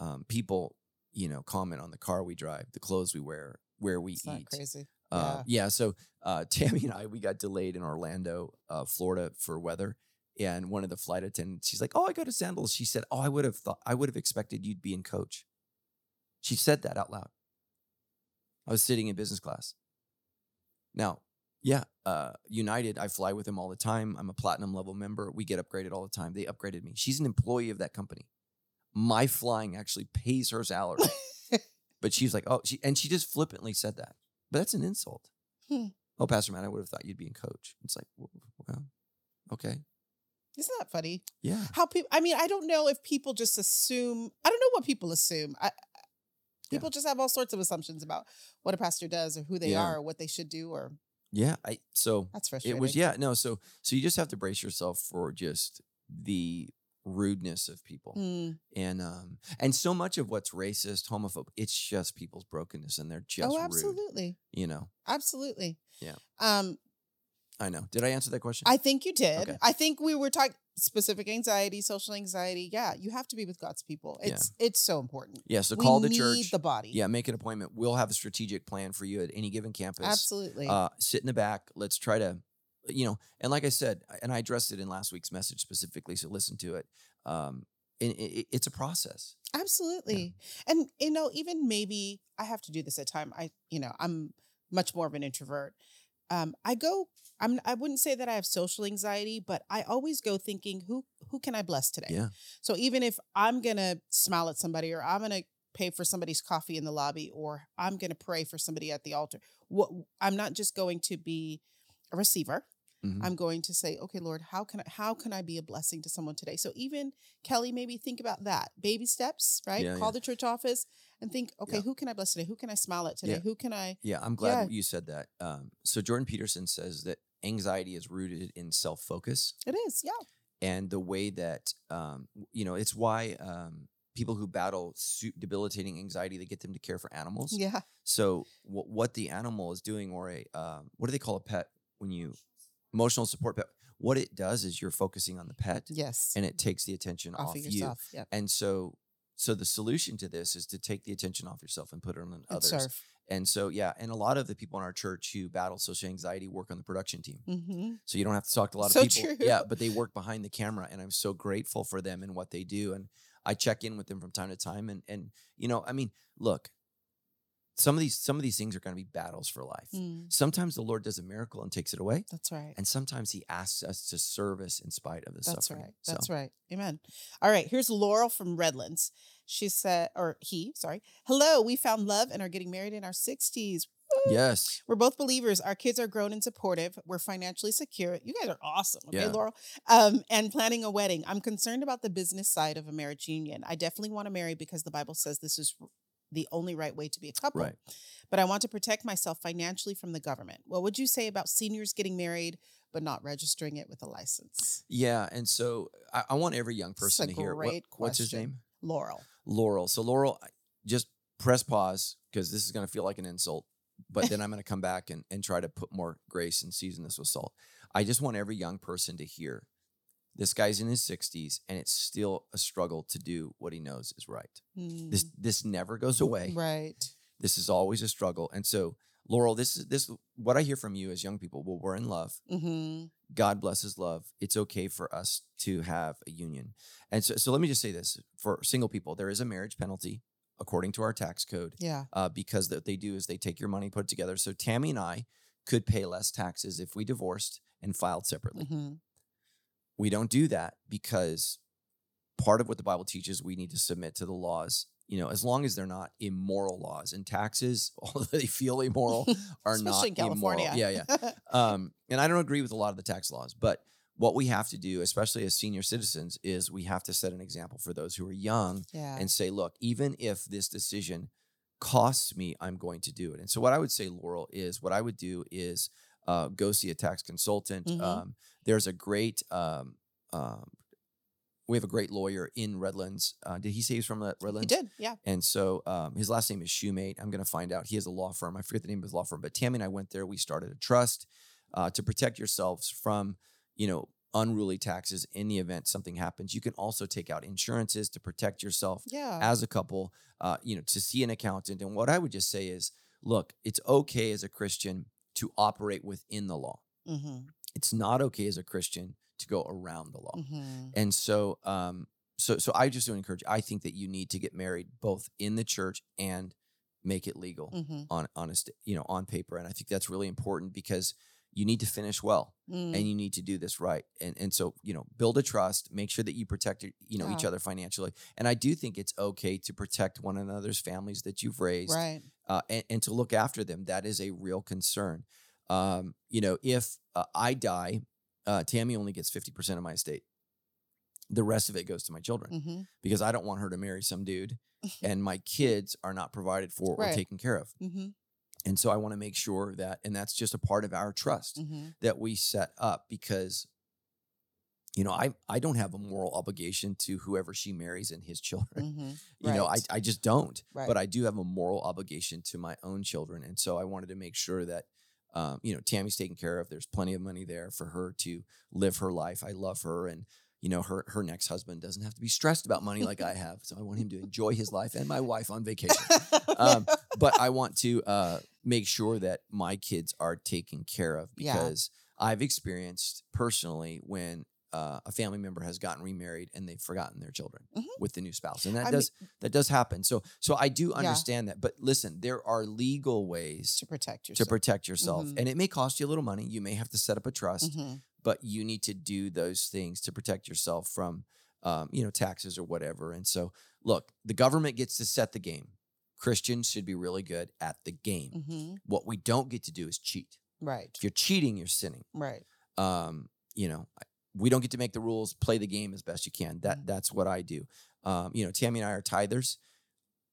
um, people, you know, comment on the car we drive, the clothes we wear, where we It's eat. crazy. Uh, yeah. So uh, Tammy and I, we got delayed in Orlando, uh, Florida for weather. And one of the flight attendants, she's like, "Oh, I go to Sandals." She said, "Oh, I would have thought, I would have expected you'd be in coach." She said that out loud. I was sitting in business class. Now, yeah, uh, United, I fly with them all the time. I'm a platinum level member. We get upgraded all the time. They upgraded me. She's an employee of that company. My flying actually pays her salary. but she's like, oh, she and she just flippantly said that. But that's an insult. Hmm. Oh, Pastor Matt, I would have thought you'd be in coach. It's like, well, okay, Isn't that funny? yeah, How people? I mean, I don't know if people just assume. I don't know what people assume. I, I- Yeah. people just have all sorts of assumptions about what a pastor does or who they Yeah. are or what they should do. Or yeah. I so that's frustrating. it was yeah no so so you just have to brace yourself for just the rudeness of people Mm. and um and so much of what's racist homophobe it's just people's brokenness and they're just Oh, rude absolutely, you know absolutely. Yeah. Um, i know did i answer that question I think you did. Okay. I think we were talking specific anxiety, social anxiety. Yeah, you have to be with God's people. Yeah. It's it's so important. yeah so we call the need church the body. yeah make an appointment we'll have a strategic plan for you at any given campus absolutely. uh, sit in the back. Let's try to, you know, and like I said, and I addressed it in last week's message specifically, so listen to it. Um, it, it- it's a process. Absolutely. And you know, even maybe I have to do this at time. I, you know, I'm much more of an introvert. Um, I go, I'm I wouldn't say that I have social anxiety, but I always go thinking, who who can I bless today? Yeah. So even if I'm gonna smile at somebody or I'm gonna pay for somebody's coffee in the lobby or I'm gonna pray for somebody at the altar, what I'm not just going to be a receiver. Mhm. I'm going to say, okay, Lord, how can I how can I be a blessing to someone today? So even Kelly, maybe think about that. Baby steps, right? Yeah, Call yeah. the church office and think, okay, Yeah. who can I bless today? Who can I smile at today? Who can I Yeah, I'm glad you said that. Um, so Jordan Peterson says that anxiety is rooted in self focus It is, yeah. and the way that um, you know it's why um, people who battle debilitating anxiety they get them to care for animals. Yeah. So wh- what the animal is doing, or a um, what do they call a pet when you emotional support pet? What it does is you're focusing on the pet, Yes. and it takes the attention off, off of you. Yeah. And so, so the solution to this is to take the attention off yourself and put it on And others. serve. And so, yeah, and a lot of the people in our church who battle social anxiety work on the production team. Mm-hmm. So you don't have to talk to a lot So of people. true. Yeah, but they work behind the camera, and I'm so grateful for them and what they do. And I check in with them from time to time. And and you know, I mean, look, some of these some of these things are going to be battles for life. Mm, Sometimes the Lord does a miracle and takes it away, that's right. and sometimes He asks us to service in spite of the That's suffering. right. That's right. Amen. All right. Here's Laurel from Redlands. She said, or he, sorry. Hello. We found love and are getting married in our 60s. Yes. We're both believers. Our kids are grown and supportive. We're financially secure. You guys are awesome. Okay, Yeah. Laurel. Um, and planning a wedding. I'm concerned about the business side of a marriage union. I definitely want to marry because the Bible says this is the only right way to be a couple. Right. But I want to protect myself financially from the government. What would you say about seniors getting married but not registering it with a license? Yeah. And so I, I want every young person to hear what- what's his name? Laurel. Laurel. So Laurel, just press pause because this is going to feel like an insult, but then I'm going to come back and, and try to put more grace and season this with salt. I just want every young person to hear this guy's in his 60s and it's still a struggle to do what he knows is right. This this never goes away. Mm, Right. This is always a struggle. And so Laurel, this is this what I hear from you as young people. Well, we're in love. Mm-hmm. God blesses love. It's okay for us to have a union. And so, so let me just say this for single people, there is a marriage penalty according to our tax code Yeah. uh, because what they do is they take your money, put it together. So Tammy and I could pay less taxes if we divorced and filed separately. Mm-hmm. We don't do that because part of what the Bible teaches, we need to submit to the laws. You know, as long as they're not immoral laws and taxes, although they feel immoral, are Especially not in California. immoral. Yeah, yeah. Um, and I don't agree with a lot of the tax laws, but what we have to do, especially as senior citizens, is we have to set an example for those who are young yeah. and say, look, even if this decision costs me, I'm going to do it. And so, what I would say, Laurel, is what I would do is uh, go see a tax consultant. Mhm. Um, there's a great, um, um, we have a great lawyer in Redlands. Uh, did he say he's from Redlands? he did. Yeah. And so um, his last name is Shoemate. I'm going to find out. He has a law firm. I forget the name of his law firm, but Tammy and I went there. We started a trust uh, to protect yourselves from, you know, unruly taxes in the event something happens. You can also take out insurances to protect yourself Yeah. as a couple, uh, you know, to see an accountant. And what I would just say is, look, it's okay as a Christian to operate within the law. mm-hmm. It's not okay as a Christian to go around the law. Mm-hmm. And so, um, so, so I just would encourage. I think that you need to get married both in the church and make it legal Mm-hmm. on on a st- you know on paper. And I think that's really important because you need to finish well Mm. and you need to do this right. And and so you know, build a trust. Make sure that you protect you know each other financially. And I do think it's okay to protect one another's families that you've raised Right. uh, and, and to look after them. That is a real concern. Um, you know, if uh, I die, uh, Tammy only gets 50% of my estate. The rest of it goes to my children Mm-hmm. because I don't want her to marry some dude and my kids are not provided for or taken care of. Mm-hmm. And so I want to make sure that, and that's just a part of our trust Mm-hmm. that we set up because you know I, I don't have a moral obligation to whoever she marries and his children Mm-hmm. you know I, I just don't Right. but i do have a moral obligation to my own children and so i wanted to make sure that um, you know tammy's taken care of there's plenty of money there for her to live her life i love her and you know her her next husband doesn't have to be stressed about money like i have so i want him to enjoy his life and my wife on vacation um, but I want to uh, make sure that my kids are taken care of Yeah. because I've experienced personally when uh, a family member has gotten remarried and they've forgotten their children Mhm. with the new spouse, and that I mean- does that does happen. So so I do Yeah. understand that, but listen, there are legal ways to protect yourself. to protect yourself, Mhm. and it may cost you a little money. You may have to set up a trust, Mhm. but you need to do those things to protect yourself from um, you know taxes or whatever. And so, look, the government gets to set the game. Christians should be really good at the game. Mhm. What we don't get to do is cheat. Right. If you're cheating, you're sinning. Right. Um, you know, we don't get to make the rules. Play the game as best you can. That Mhm. that's what I do. Um, you know, Tammy and I are tithers.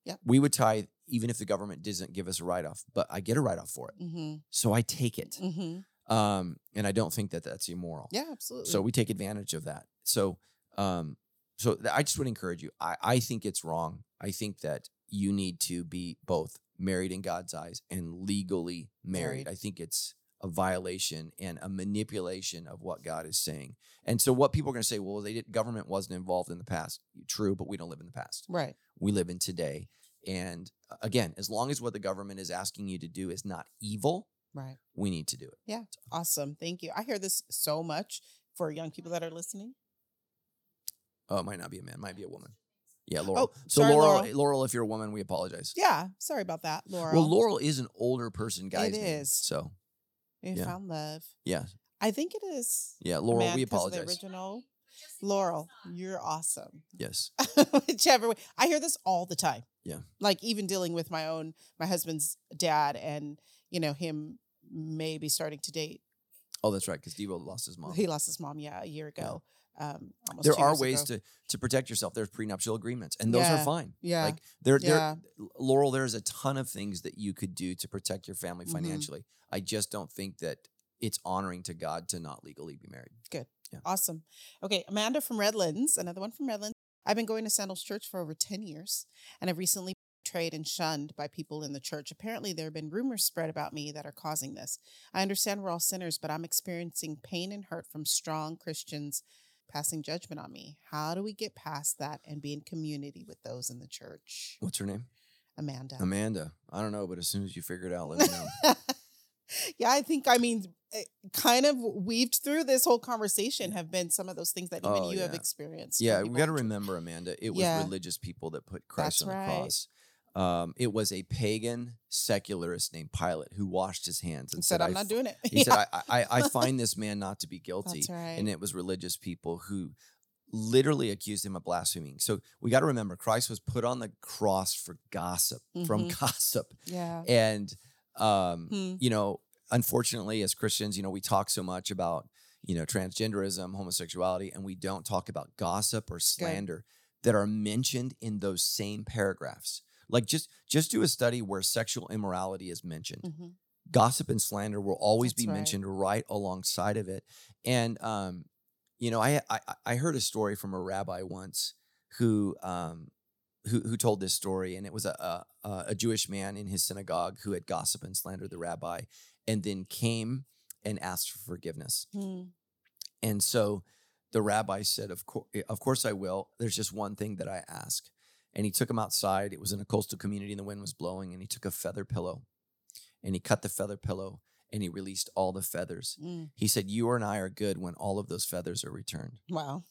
Yeah, We would tithe even if the government doesn't give us a write off, but I get a write off for it, Mm-hmm. so I take it. Mm-hmm. Um, and I don't think that that's immoral. Yeah, absolutely. So we take advantage of that. So, um, so I just would encourage you. I, I think it's wrong. I think that you need to be both married in God's eyes and legally married. Married. I think it's a violation and a manipulation of what God is saying. And so, what people are going to say, well, they did, government wasn't involved in the past. True, but we don't live in the past. right. We live in today. And uh, again, as long as what the government is asking you to do is not evil, Right. we need to do it. Yeah. Awesome. Thank you. I hear this so much for young people that are listening. Oh, it might not be a man, it might be a woman. Yeah, Laurel. Oh, so sorry, Laurel, Laurel. Laurel, if you're a woman, we apologize. Yeah. Sorry about that, Laura. Well, Laurel is an older person guy's name. is. So We yeah. found love. yeah, I think it is. yeah, Laurel, we of The apologize. original. Laurel, you're awesome. Yes. Whichever way. I hear this all the time. Yeah. Like even dealing with my own, my husband's dad and, you know, him maybe starting to date. Oh, that's right. Because Devo lost his mom. He lost his mom, yeah, a year ago. Um, almost There are ways ago. to to protect yourself. There's prenuptial agreements, and those Yeah. are fine. Yeah. Like there, there, Laurel. There's a ton of things that you could do to protect your family Mhm. financially. I just don't think that it's honoring to God to not legally be married. Good, yeah. awesome. Okay, Amanda from Redlands, another one from Redlands. I've been going to Sandals Church for over 10 years and I've recently been betrayed and shunned by people in the church. Apparently, there have been rumors spread about me that are causing this. I understand we're all sinners, but I'm experiencing pain and hurt from strong Christians passing judgment on me. How do we get past that and be in community with those in the church? What's her name? Amanda. Amanda. I don't know, but as soon as you figure it out, let me know. yeah, I think, I mean, eh, kind of weaved through this whole conversation have been some of those things that even Oh, you have experienced. yeah, we got to remember, Amanda. It was Yeah. religious people that put Christ That's on the right. cross. Um, it was a pagan secularist named Pilate who washed his hands and and said, "I'm not doing it." He said, I, I, I find this man not to be guilty. That's right. And it was religious people who literally accused him of blaspheming. So we got to remember Christ was put on the cross for gossip, from Mhm. gossip. yeah. And, um, Hmm. you know, unfortunately, as Christians, you know, we talk so much about, you know, transgenderism, homosexuality, and we don't talk about gossip or slander that are mentioned in those same paragraphs. Like just just do a study where sexual immorality is mentioned Mhm. gossip and slander will always That's be right. mentioned right alongside of it. And um, you know, I, I I heard a story from a rabbi once who um who who told this story, and it was a a, a Jewish man in his synagogue who had gossip and slandered the rabbi, and then came and asked for forgiveness. Hmm. And so the rabbi said, "Of course, of course I will. There's just one thing that I ask." And he took him outside. It was in a coastal community, and the wind was blowing. And he took a feather pillow, and he cut the feather pillow, and he released all the feathers. Mm. He said, "You and I are good when all of those feathers are returned." Wow.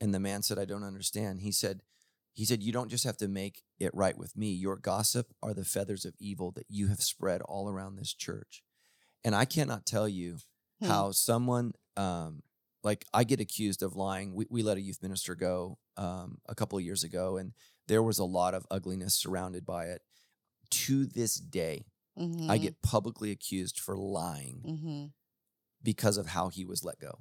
And the man said, "I don't understand." He said, "He said you don't just have to make it right with me. Your gossip are the feathers of evil that you have spread all around this church." And I cannot tell you Hmm. how someone um like I get accused of lying. We we let a youth minister go um a couple of years ago and there was a lot of ugliness surrounded by it. To this day, Mm-hmm. I get publicly accused for lying Mm-hmm. because of how he was let go.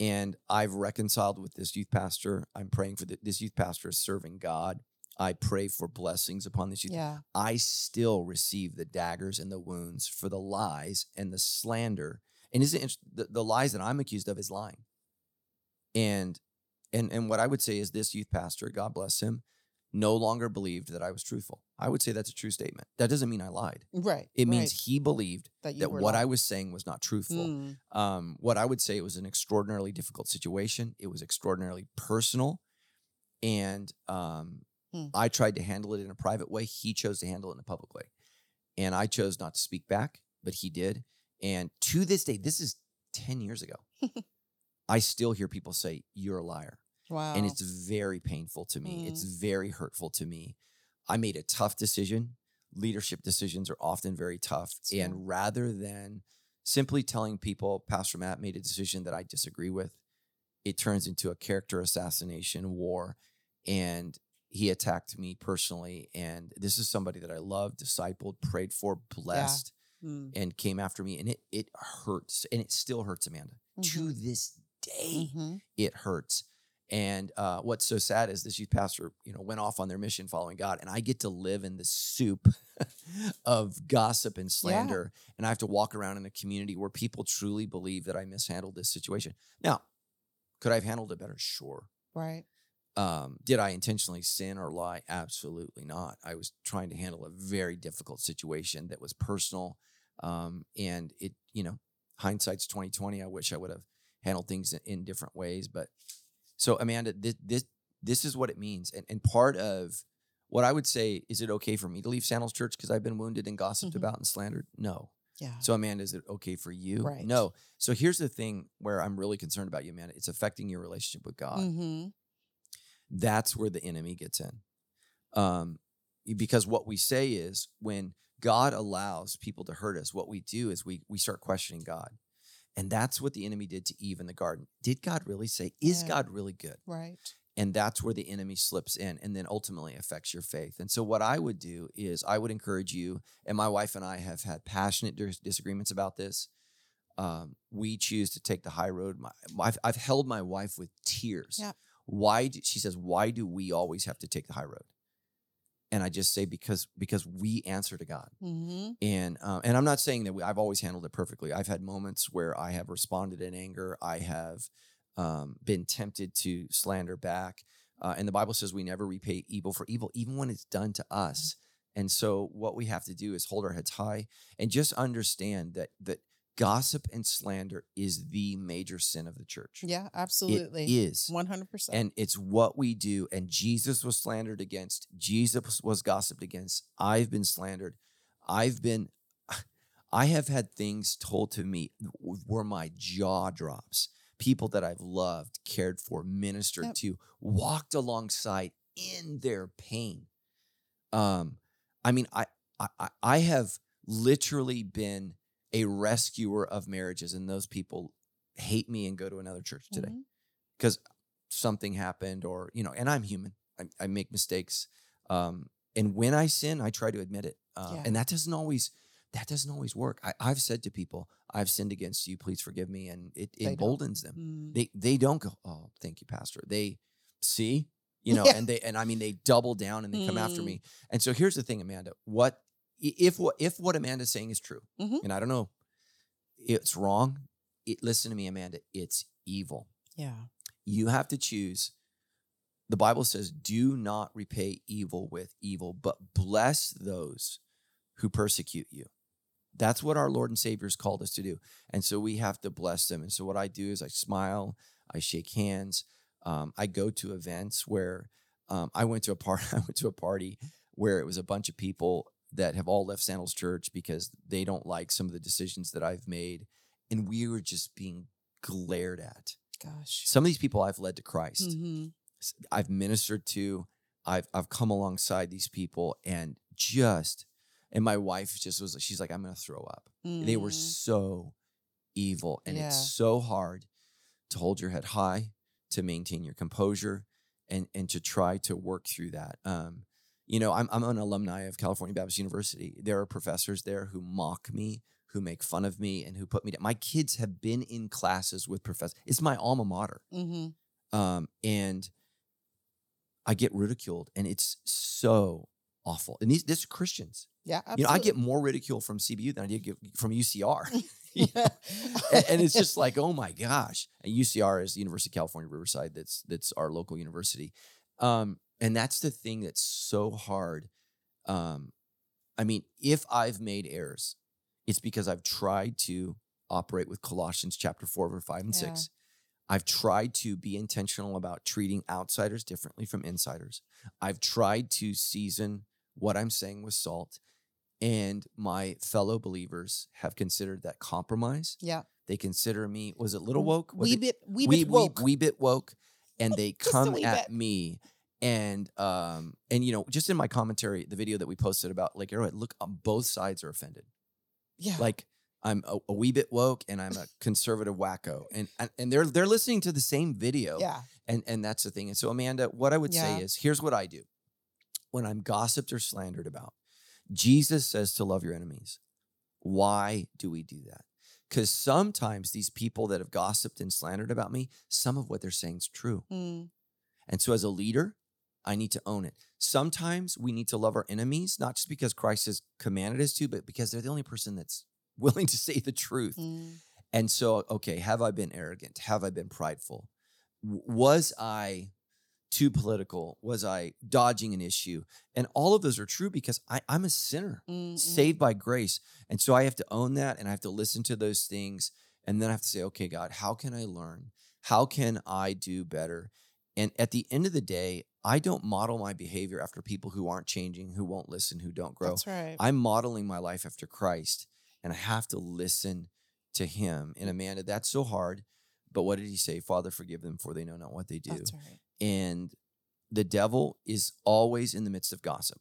And I've reconciled with this youth pastor. I'm praying for the, this youth pastor is serving God. I pray for blessings upon this youth. Yeah. I still receive the daggers and the wounds for the lies and the slander. And isn't it, the, the lies that I'm accused of is lying. And and and what I would say is this youth pastor, God bless him, no longer believed that I was truthful. I would say that's a true statement. That doesn't mean I lied. Right. It means right. he believed that, that what I was saying was not truthful. Mm. Um, what I would say it was an extraordinarily difficult situation. It was extraordinarily personal, and um, Hmm. I tried to handle it in a private way. He chose to handle it in a public way, and I chose not to speak back, but he did. And to this day, this is ten years ago. I still hear people say you're a liar, Wow. and it's very painful to me. It's Mm. very hurtful to me. I made a tough decision. Leadership decisions are often very tough. It's. And rather than simply telling people, Pastor Matt made a decision that I disagree with, it turns into a character assassination war. And he attacked me personally. And this is somebody that I loved, discipled, prayed for, blessed, Mm. and came after me. And it it hurts. And it still hurts, Amanda. To Mhm. this day, Mhm. it hurts. And uh, what's so sad is this youth pastor, you know, went off on their mission following God, and I get to live in the soup of gossip and slander, and I have to walk around in a community where people truly believe that I mishandled this situation. Now, could I have handled it better? Sure. Right. Um, did I intentionally sin or lie? Absolutely not. I was trying to handle a very difficult situation that was personal, um, and it, you know, hindsight's twenty twenty. I wish I would have handled things in, in different ways, but so Amanda, this this this is what it means, and and part of what I would say is it okay for me to leave Sandals Church because I've been wounded and gossiped Mhm. about and slandered? No. Yeah. So Amanda, is it okay for you? Right. No. So here's the thing where I'm really concerned about you, Amanda. It's affecting your relationship with God mm-hmm. that's where the enemy gets in. Um, because what we say is when God allows people to hurt us, what we do is we we start questioning God. And that's what the enemy did to Eve in the garden. Did God really say, is Yeah. God really good? Right. And that's where the enemy slips in and then ultimately affects your faith. And so, what I would do is, I would encourage you, and my wife and I have had passionate dis- disagreements about this. Um, we choose to take the high road. My, I've, I've held my wife with tears. Yeah. Why? Do, she says, why do we always have to take the high road? And I just say because because we answer to God. Mm-hmm. And uh, and I'm not saying that we, I've always handled it perfectly. I've had moments where I have responded in anger. I have um, been tempted to slander back. Uh, and the Bible says we never repay evil for evil, even when it's done to us. And so what we have to do is hold our heads high and just understand that that gossip and slander is the major sin of the church. Yeah, absolutely. is. One hundred percent. And it's what we do. And Jesus was slandered against. Jesus was gossiped against. I've been slandered. I've been, I have had things told to me where my jaw drops. People that I've loved, cared for, ministered Yep. to, walked alongside in their pain. Um, I mean, I, I- I have literally been a rescuer of marriages, and those people hate me and go to another church today Mhm. because something happened or you know and i'm human i, I make mistakes um and when i sin i try to admit it uh, Yeah. and that doesn't always that doesn't always work I, i've said to people i've sinned against you please forgive me and it don't. emboldens them Mm. they they don't go oh thank you pastor they see you know Yeah. and they and i mean they double down and they come after Mm. me and so here's the thing amanda what if what if what amanda's saying is true Mhm. and i don't know it's wrong it, listen to me amanda it's evil Yeah. you have to choose. The Bible says, do not repay evil with evil, but bless those who persecute you. That's what our Lord and Savior has called us to do. And so we have to bless them. And so what I do is I smile, I shake hands, um, I go to events where um, I went to a party. I went to a party where it was a bunch of people that have all left Sandals Church because they don't like some of the decisions that I've made, and we were just being glared at Gosh. some of these people I've led to Christ. Mm-hmm. I've ministered to. I've I've come alongside these people and just and my wife just was she's like I'm to throw up. They were so evil and Mm. Yeah. it's so hard to hold your head high, to maintain your composure and and to try to work through that. Um you know, I'm I'm an alumni of California Baptist University. There are professors there who mock me, who make fun of me and who put me down. My kids have been in classes with professors. It's my alma mater Mm-hmm. um, and I get ridiculed, and it's so awful. And these, these are Christians. Yeah. You know, I get more ridicule from CBU than I did get from UCR. You know? and, and it's just like, oh my gosh. And UCR is the University of California Riverside. That's that's our local university. Um, and that's the thing that's so hard. Um, I mean, if I've made errors, it's because I've tried to operate with Colossians chapter four, verse five and Yeah. six. I've tried to be intentional about treating outsiders differently from insiders. I've tried to season what I'm saying with salt. And my fellow believers have considered that compromise. yeah. They consider me, was it little woke? Was Wee bit. Wee wee, bit woke. wee, wee bit woke? And they come at bit. me. And um, and you know, just in my commentary, the video that we posted about Lake Arrowhead, look, on both sides are offended. yeah. Like I'm a, a wee bit woke and I'm a conservative wacko. And, and and they're they're listening to the same video yeah. and and that's the thing. And so Amanda, what I would Yeah. say is here's what I do. When I'm gossiped or slandered about, Jesus says to love your enemies. Why do we do that? Because sometimes these people that have gossiped and slandered about me, some of what they're saying is true. Mm. And so as a leader, I need to own it. Sometimes we need to love our enemies, not just because Christ has commanded us to, but because they're the only person that's willing to say the truth. Mm. And so, okay, have I been arrogant? Have I been prideful? Was I too political? Was I dodging an issue? And all of those are true because I, I'm a sinner Mm, mm. saved by grace. And so I have to own that and I have to listen to those things. And then I have to say, okay, God, how can I learn? How can I do better? And at the end of the day, I don't model my behavior after people who aren't changing, who won't listen, who don't grow. That's right. I'm modeling my life after Christ and I have to listen to him. And Amanda, that's so hard. But what did he say? Father, forgive them for they know not what they do. That's right. And the devil is always in the midst of gossip.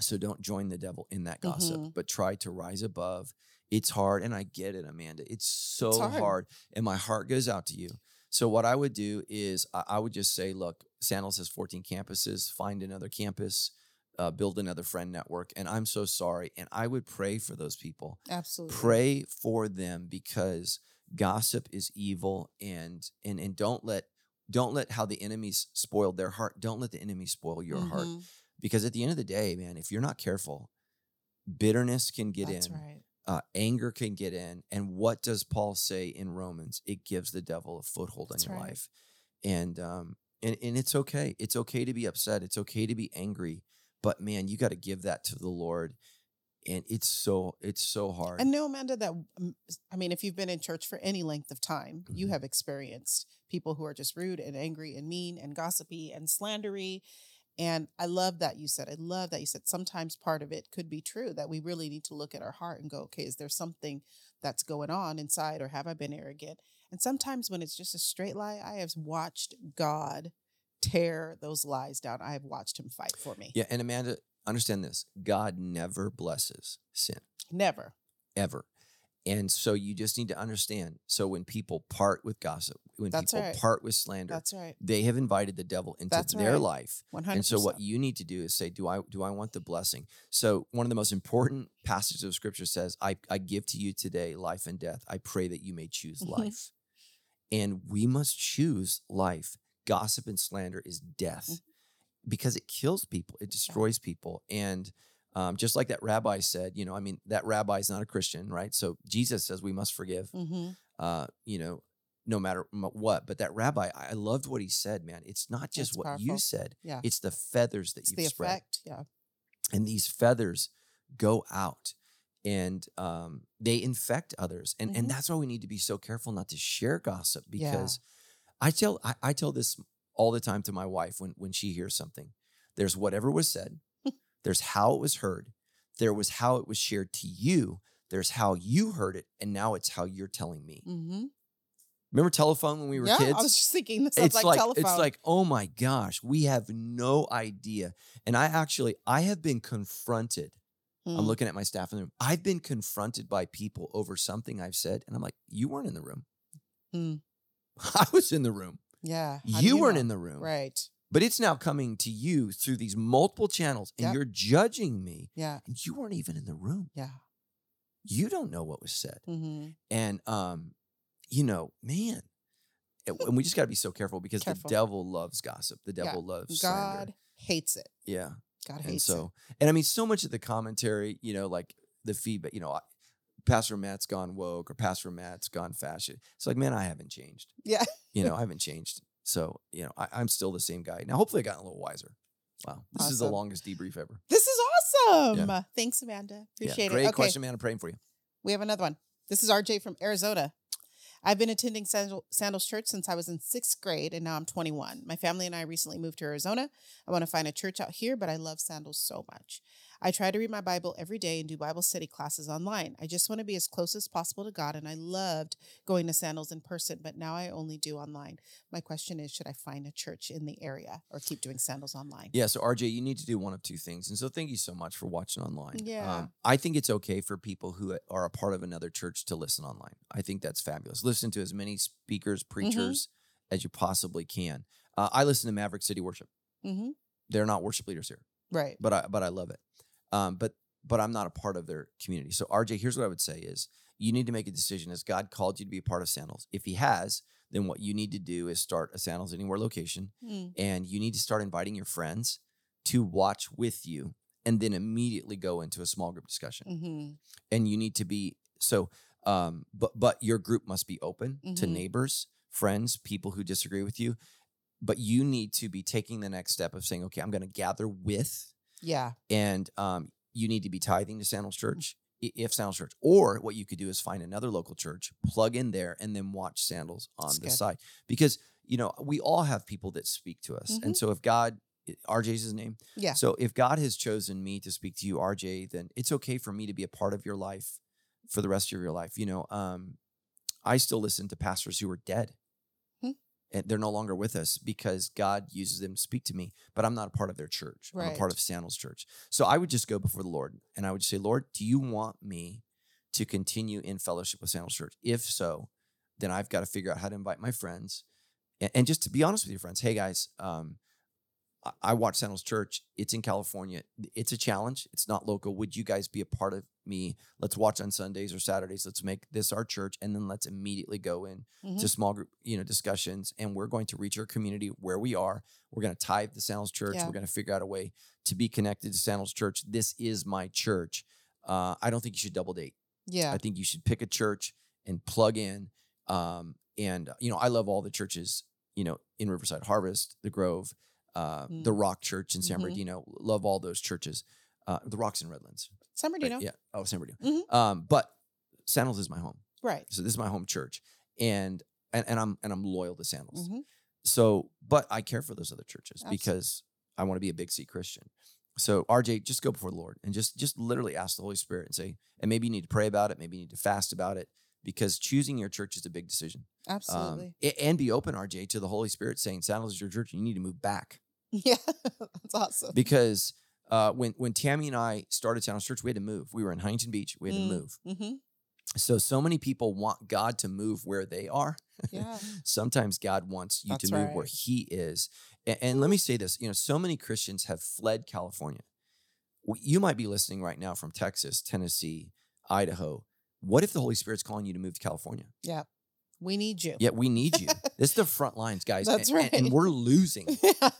So don't join the devil in that gossip, Mhm. but try to rise above. It's hard. And I get it, Amanda. It's so hard. hard. And my heart goes out to you. So what I would do is I, would just say, look, Sandals has 14 campuses. Find another campus, uh, build another friend network. And I'm so sorry. And I would pray for those people Absolutely. pray for them because gossip is evil and and and don't let don't let how the enemies spoiled their heart don't let the enemy spoil your heart Mhm. because at the end of the day man if you're not careful bitterness can get That's in right. Uh, anger can get in and what does paul say in romans it gives the devil a foothold That's in your right. life and um and, and it's okay it's okay to be upset it's okay to be angry but man you got to give that to the lord and it's so it's so hard And no, Amanda, that I mean, if you've been in church for any length of time, you Mhm. have experienced people who are just rude and angry and mean and gossipy and slandery. And I love that you said, I love that you said sometimes part of it could be true that we really need to look at our heart and go, okay, is there something that's going on inside or have I been arrogant? And sometimes when it's just a straight lie, I have watched God tear those lies down. I have watched him fight for me. Yeah, and Amanda, understand this: God never blesses sin Never. ever, and so you just need to understand. So when people part with gossip, when That's people right. part with slander, That's right. they have invited the devil into That's their right. life. 100%. And so what you need to do is say, do I do I want the blessing? So one of the most important passages of scripture says, I, I give to you today life and death. I pray that you may choose Mhm. life. And we must choose life. Gossip and slander is death Mm. because it kills people, it destroys people. And um, just like that rabbi said, you know, I mean, that rabbi is not a Christian, right? So Jesus says we must forgive hmm uh, you know, no matter what. But that rabbi, I loved what he said, man. It's not just That's what you said; Yeah. it's the feathers that It's you've the spread, effect. Yeah. and these feathers go out, and um, they infect others. And Mhm. and that's why we need to be so careful not to share gossip Yeah. because I tell I, I tell this all the time to my wife when when she hears something. There's whatever was said. There's how it was heard. There was how it was shared to you. There's how you heard it, and now it's how you're telling me. Mm-hmm. Remember telephone when we were yeah, kids? I was just thinking this it's like, like, telephone. it's like oh my gosh, we have no idea. And I actually I have been confronted. I'm Mm. looking at my staff in the room. I've been confronted by people over something I've said, and I'm like, you weren't in the room. Mm. I was in the room. Yeah. do You, weren't know? in the room. Right. But it's now coming to you through these multiple channels, and Yep. you're judging me, Yeah. and you weren't even in the room. Yeah. You don't know what was said. Mm-hmm. And um, you know, man, it- and we just got to be so careful because Careful. the devil loves gossip. The Yeah. devil loves slander. God hates it. Yeah, God and hates so, and I mean, so much of the commentary, you know, like the feedback, you know, I- Pastor Matt's gone woke or Pastor Matt's gone fashion. It's like, man, I haven't changed. Yeah. You know, I haven't changed. So, you know, I, I'm still the same guy. Now, hopefully, I got a little wiser. Wow, this is the longest debrief ever. This is awesome. Thanks, Amanda. Appreciate yeah, great it. Okay. question, man. I'm praying for you. We have another one. This is RJ from Arizona. I've been attending Sandals Church since I was in sixth grade, and now I'm 21. My family and I recently moved to Arizona. I want to find a church out here, but I love Sandals so much. I try to read my Bible every day and do Bible study classes online. I just want to be as close as possible to God, and I loved going to Sandals in person, but now I only do online. My question is should I find a church in the area or keep doing Sandals online? Yeah, so RJ, you need to do one of two things. And so thank you so much for watching online. Um, Yeah. I think it's okay for people who are a part of another church to listen online. I think that's fabulous. Listen to as many speakers, Mm-hmm. preachers as you possibly can. Uh, I listen to Maverick City Worship. Mm-hmm. They're not worship leaders here, Right. but I but I love it. Um, but but I'm not a part of their community. So RJ, here's what I would say is you need to make a decision. Has God called you to be a part of Sandals? If He has, then what you need to do is start a Sandals Anywhere location, Mm. and you need to start inviting your friends to watch with you, and then immediately go into a small group discussion. Mhm. And you need to be so. Um, but but your group must be open to Mhm. neighbors, friends, people who disagree with you. But you need to be taking the next step of saying, okay, I'm going to gather with Yeah. and um, you need to be tithing to Sandals Church if Sandals Church. Or what you could do is find another local church, plug in there, and then watch Sandals on That's the good. side. Because you know we all have people that speak to us, Mhm. and so if God, RJ's his name, Yeah. so if God has chosen me to speak to you, RJ, then it's okay for me to be a part of your life for the rest of your life. You know, um, I still listen to pastors who are dead. And they're no longer with us because God uses them to speak to me, but I'm not a part of their church. I'm a part of Sandals Church. So I would just go before the Lord and I would say, Lord, do you want me to continue in fellowship with Sandals Church? If so, then I've got to figure out how to invite my friends. And, and just to be honest with your friends, hey guys, um, I- I watch Sandals Church. It's in California. It's a challenge. It's not local. Would you guys be a part of me? Let's watch on Sundays or Saturdays. Let's make this our church, and then let's immediately go in Mhm. to small group, you know, discussions. And we're going to reach our community where we are. We're going to tithe the Sandals Church. Yeah. We're going to figure out a way to be connected to Sandals Church. This is my church. Uh, I don't think you should double date. Yeah. I think you should pick a church and plug in. Um, and you know, I love all the churches. You know, in Riverside Harvest, the Grove, uh, the Mm. Rock Church in San Mhm. Bernardino. Love all those churches. Uh, the Rocks in Redlands. San right? Bernardino. Yeah. Oh, San Bernardino. Mhm. Um, but Sandals is my home. Right. So this is my home church, and and, and I'm and I'm loyal to Sandals. Mhm. So, but I care for those other churches Absolutely. because I want to be a big C Christian. So, RJ, just go before the Lord and just just literally ask the Holy Spirit and say, and maybe you need to pray about it, maybe you need to fast about it, because choosing your church is a big decision. Um, Absolutely. a- and be open, RJ, to the Holy Spirit saying, Sandals is your church, and you need to move back yeah. That's awesome. because. Uh, when when Tammy and I started Sandals Church, we had to move. We were in Huntington Beach. We had Mm. to move. hmm So so many people want God to move where they are. Yeah. Sometimes God wants you That's to move where. He is. And, and let me say this: you know, so many Christians have fled California. You might be listening right now from Texas, Tennessee, Idaho. What if the Holy Spirit's calling you to move to California? Yeah. We need you. Yeah, we need you. This is the front lines, guys. That's and, and- and we're losing.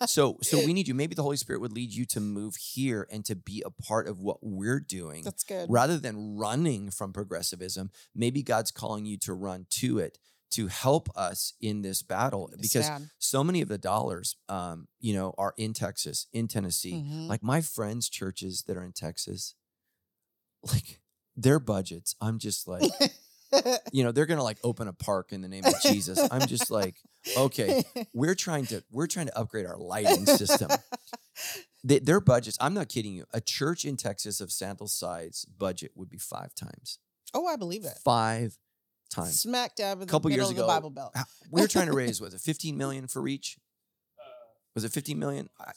So so we need you. Maybe the Holy Spirit would lead you to move here and to be a part of what we're doing That's good. rather than running from progressivism, maybe God's calling you to run to it to help us in this battle because Stand. so many of the dollars, um, you know, are in Texas, in Tennessee. Mhm. Like my friends' churches that are in Texas, like their budgets, I'm just like, you know, they're gonna like open a park in the name of Jesus. I'm just like, okay, we're trying to we're trying to upgrade our lighting system. They, their budgets, I'm not kidding you. A church in Texas of Sandal size budget would be five times. oh, I believe it. Five times. Smack dab in the Couple middle years of the ago, Bible Belt. We were trying to raise was it 15 million for reach? Was it 15 million? I-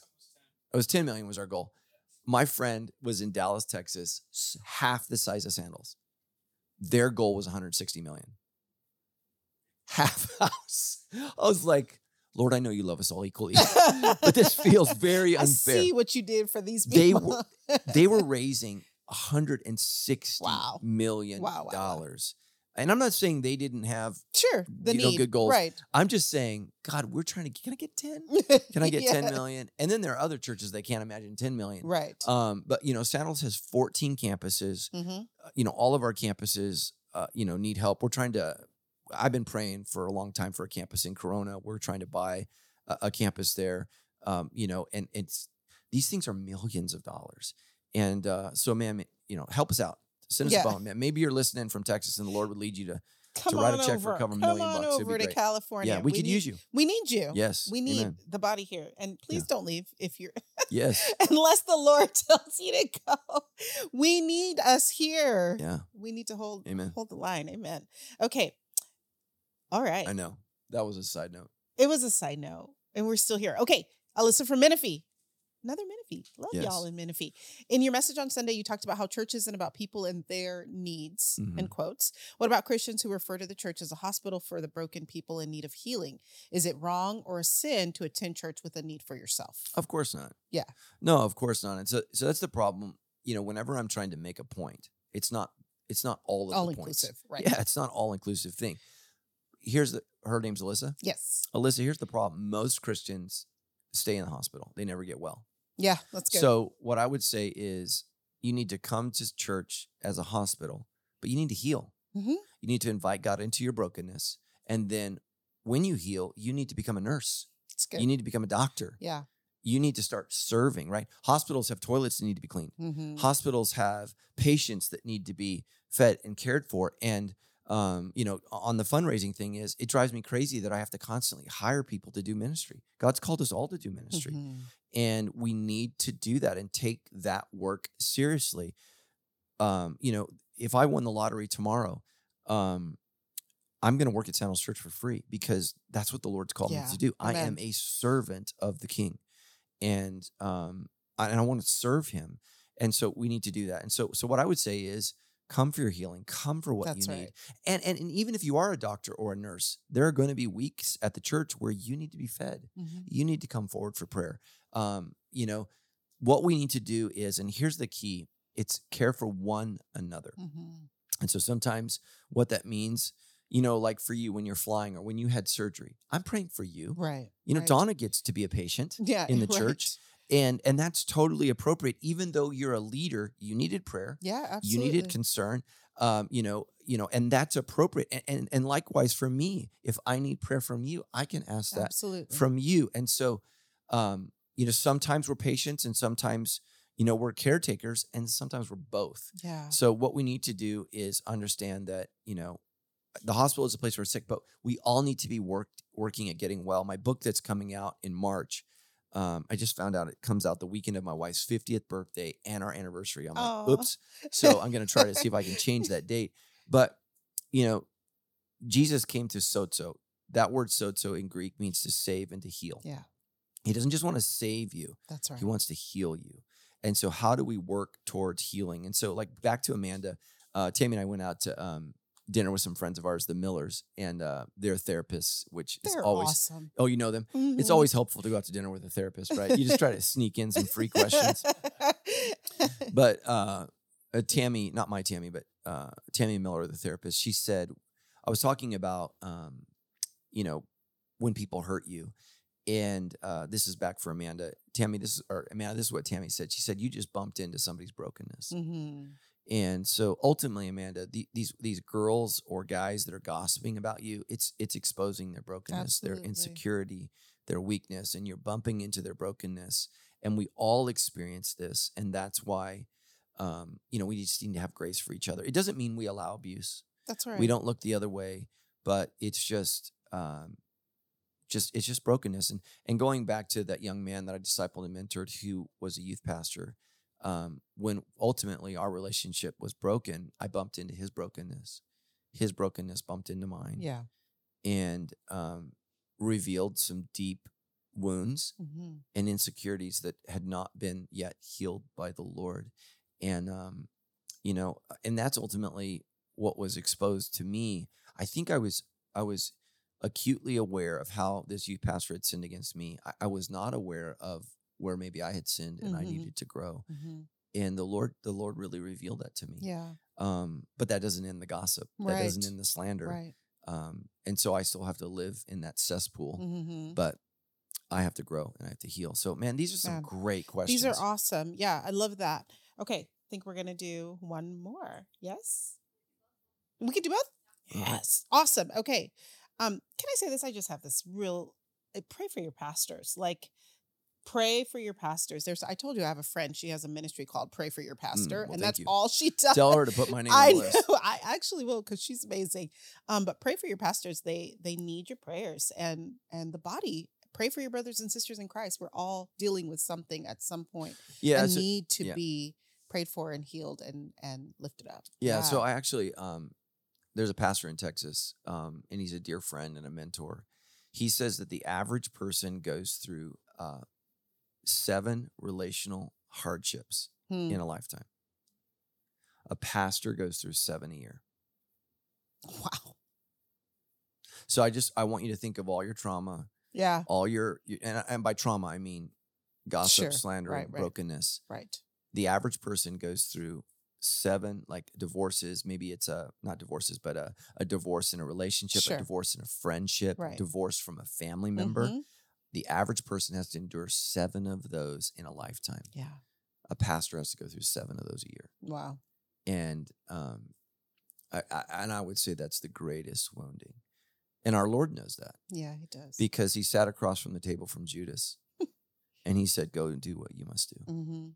It was 10 million was our goal. My friend was in Dallas, Texas, half the size of Sandals. Their goal was 160 million. Half house. I was like, Lord, I know you love us all equally, but this feels very unfair. I see what you did for these They people. were- They were raising 160 Wow. million Wow, wow, wow. And I'm not saying they didn't have sure, the you know, good goals. Right. I'm just saying, God, we're trying to. Can I get ten? Can I get Yeah. ten million? And then there are other churches that can't imagine ten million. Right. Um, but you know, Sandals has 14 campuses. hmm Uh, You know, all of our campuses, uh, you know, need help. We're trying to. I've been praying for a long time for a campus in Corona. We're trying to buy a, a campus there. Um, you know, and it's these things are millions of dollars. And uh, so, man, you know, help us out. Send us Yeah. a man. Maybe you're listening from Texas, and the Lord would lead you to. Come write a check for a over. couple Come million on bucks, over to. California. Yeah, we, could need, use you. We need you. Yes, We need amen. the body here. And please don't leave if you're Yes, unless the Lord tells you to go. We need us here. yeah. We need to hold Amen. hold the line. Amen. Okay. All right. I know. That was a side note. It was a side note. And we're still here. Okay. Alyssa from Menifee. Another Menifee. Love Yes. y'all in Menifee. In your message on Sunday, you talked about how church isn't about people and their needs, Mhm. in quotes. What about Christians who refer to the church as a hospital for the broken people in need of healing? Is it wrong or a sin to attend church with a need for yourself? Of course not. Yeah. No, of course not. And so, so that's the problem. you know, whenever I'm trying to make a point, it's not it's not all of All the points. inclusive, right? Yeah, it's not all inclusive thing. Here's the her name's Alyssa. Yes. Alyssa, here's the problem. Most Christians stay in the hospital. They never get well. Yeah. That's good. So what I would say is you need to come to church as a hospital, but you need to heal. Mhm. You need to invite God into your brokenness. And then when you heal, you need to become a nurse. You need to become a doctor. yeah. You need to start serving, right? Hospitals have toilets that need to be cleaned. Mm-hmm. Hospitals have patients that need to be fed and cared for. And um, you know, on the fundraising thing is it drives me crazy that I have to constantly hire people to do ministry. God's called us all to do ministry. Mhm. And we need to do that and take that work seriously. Um, you know, if I won the lottery tomorrow, um, I'm going to work at Sandals Church for free because that's what the Lord's called Yeah. me to do. I am a servant of the King, and um, I, and I want to serve Him. And so we need to do that. And so, so what I would say is, come for your healing, come for what That's you need. right. And, and and even if you are a doctor or a nurse, there are going to be weeks at the church where you need to be fed Mhm. you need to come forward for prayer. Um, you know, what we need to do is, and here's the key it's care for one another. Mhm. And so sometimes what that means, you know, like for you when you're flying or when you had surgery, I'm praying for you. Right. You know, right. Donna gets to be a patient Yeah. in the right. church. And and that's totally appropriate. Even though you're a leader, you needed prayer Yeah. Absolutely. you needed concern um you know you know and that's appropriate and, and and likewise for me if i need prayer from you i can ask that Absolutely. from you and so um you know sometimes we're patients and sometimes you know we're caretakers and sometimes we're both yeah. so what we need to do is understand that you know the hospital is a place where we're sick but we all need to be worked working at getting well my book that's coming out in march um, I just found out it comes out the weekend of my wife's 50th birthday and our anniversary. I'm like, Aw. oops. So I'm going to try to see if I can change that date. But, you know, Jesus came to sozo. That word sozo in Greek means to save and to heal. Yeah. He doesn't just want to save you, That's right. he wants to heal you. And so, how do we work towards healing? And so, like back to Amanda, uh, Tammy and I went out to um, dinner with some friends of ours, the Millers, and uh, they're therapists, which is They're always awesome. oh, you know them. It's Mhm. always helpful to go out to dinner with a therapist, right? You just try to sneak in some free questions. But uh, uh, Tammy, not my Tammy, but uh, Tammy Miller, the therapist, she said, I was talking about, um, you know, when people hurt you. And uh, this is back for Amanda. Tammy, this is, or Amanda, this is what Tammy said. She said, You just bumped into somebody's brokenness. Mhm. And so ultimately, Amanda, the, these these girls or guys that are gossiping about you, it's it's exposing their brokenness, their insecurity, their weakness, and you're bumping into their brokenness. And we all experience this, and that's why, um, you know, we just need to have grace for each other. It doesn't mean we allow abuse. That's right. We don't look the other way, but it's just, um, just it's just brokenness. And and going back to that young man that I discipled and mentored, who was a youth pastor, um, when ultimately our relationship was broken, I bumped into his brokenness. His brokenness bumped into mine, Yeah. and um, revealed some deep wounds hmm and insecurities that had not been yet healed by the Lord. And um, you know, and that's ultimately what was exposed to me. I think I was I was acutely aware of how this youth pastor had sinned against me. I, I was not aware of where maybe I had sinned and I Mhm. needed to grow. hmm And the Lord, the Lord really revealed that to me. Yeah. Um, but that doesn't end the gossip. That doesn't end the slander. Right. Um, and so I still have to live in that cesspool, hmm but I have to grow and I have to heal. So man, these are some Man, great questions. These are awesome. Yeah, I love that. Okay, I think we're gonna do one more. Yes, we can do both. Yes, awesome. Okay, um, can I say this? I just have this real. uh, Pray for your pastors. Like, pray for your pastors. There's. I told you I have a friend. She has a ministry called Pray for Your Pastor, Mm, well, and that's you. all she does. Tell her to put my name I on the list. know. I actually will because she's amazing. Um, but pray for your pastors. They they need your prayers and and the body. Pray for your brothers and sisters in Christ. We're all dealing with something at some point Yeah. so- need to yeah. be prayed for and healed and and lifted up. Yeah, so I actually um there's a pastor in Texas, um, and he's a dear friend and a mentor. He says that the average person goes through uh seven relational hardships Hmm. in a lifetime. A pastor goes through seven a year. wow. So I just I want you to think of all your trauma, Yeah. all your, and, and by trauma I mean gossip, Sure, slander, right, right. brokenness. Right. the average person goes through seven like divorces maybe it's a not divorces but a, a divorce in a relationship Sure. a divorce in a friendship Right. divorce from a family member Mhm. The average person has to endure seven of those in a lifetime Yeah. a pastor has to go through seven of those a year Wow. and um I, I and i would say that's the greatest wounding and our lord knows that Yeah, he does. because he sat across from the table from judas and he said go and do what you must do mm-hmm.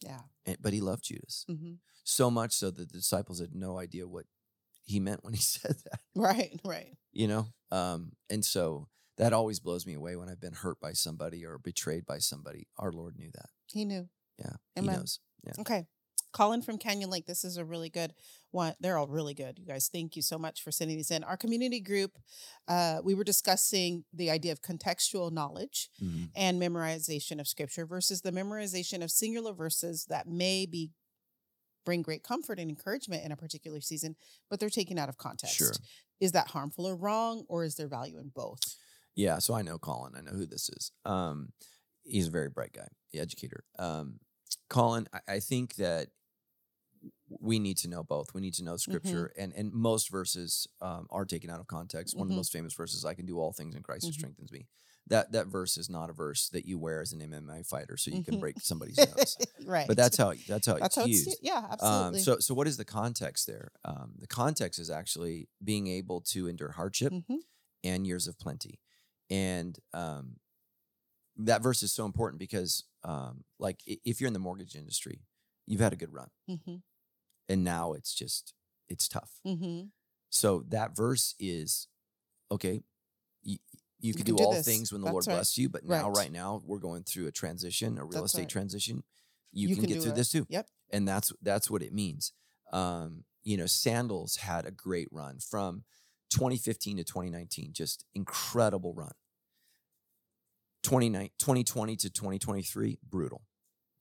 Yeah. And- but he loved judas Mm-hmm. so much so that the disciples had no idea what he meant when he said that Right. Right. you know um and so that always blows me away when i've been hurt by somebody or betrayed by somebody our lord knew that He knew. yeah Amen. he knows yeah Okay. Colin from Canyon Lake. This is a really good one. They're all really good. You guys, thank you so much for sending these in. Our community group, uh, we were discussing the idea of contextual knowledge Mhm. and memorization of scripture versus the memorization of singular verses that may be bring great comfort and encouragement in a particular season, but they're taken out of context. Sure. Is that harmful or wrong, or is there value in both? Yeah, so I know Colin. I know who this is. Um, he's a very bright guy, the educator. Um, Colin, I, I think that we need to know both. We need to know scripture, and and most verses um, are taken out of context. One of Mhm. the most famous verses, "I can do all things in Christ who Mhm. strengthens me." That that verse is not a verse that you wear as an MMA fighter, so you can Mhm. break somebody's nose. right. But that's how that's how that's it's how used. it's yeah, Um, absolutely. so, so what is the context there? Um, the context is actually being able to endure hardship and years of plenty, and um, that verse is so important because, um, like, if you're in the mortgage industry, you've had a good run, Mhm. and now it's just it's tough. Mhm. So that verse is okay. You, you can can do, do all this. things when the Lord right. bless you, but now, Right. right now, we're going through a transition, a real That's estate right. transition. You, You can, can get through it. this too Yep. and that's that's what it means. Um, you know, sandals had a great run from 2015 to 2019, just incredible run. 29 2020 to 2023, brutal,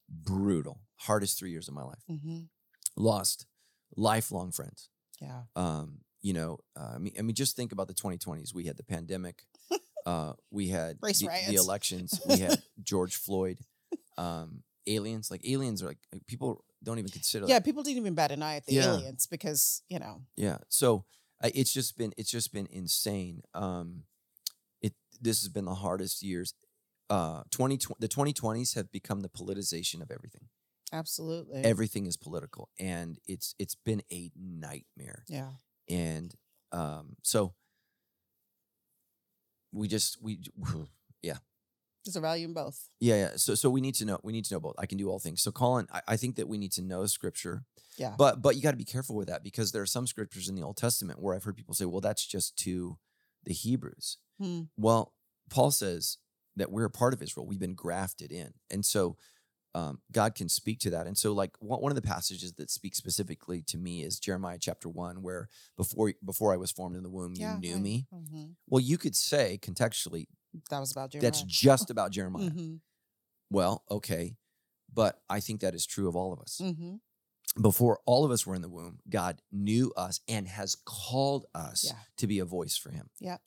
brutal, hardest three years of my life. hmm Lost lifelong friends. Yeah. Um, you know, uh, I mean, I mean, just think about the 2020s. We had the pandemic. Uh, we had Race the, the elections. We had George Floyd. Um, aliens, like aliens, are like people don't even consider. Yeah, that. people didn't even bat an eye at the Yeah. aliens because you know. Yeah. So it's just been it's just been insane. Um, it this has been the hardest years. Uh, twenty the twenty twenties have become the politicization of everything. Absolutely. Everything is political, and it's it's been a nightmare. yeah. And um, so we just we yeah. There's a value in both. yeah yeah. So so we need to know we need to know both. I can do all things. So Colin, I, I think that we need to know scripture. Yeah. But but you got to be careful with that because there are some scriptures in the Old Testament where I've heard people say, well, that's just to the Hebrews. Hmm. Well, Paul says that we're a part of Israel. We've been grafted in, and so um, God can speak to that. And so, like one one of the passages that speaks specifically to me is Jeremiah chapter one, where before before I was formed in the womb, you knew right. me. Mhm. Well, you could say contextually That was about Jeremiah. that's just about Jeremiah. hmm Well, okay, but I think that is true of all of us hmm before all of us were in the womb, God knew us and has called us Yeah. to be a voice for Him. Yeah.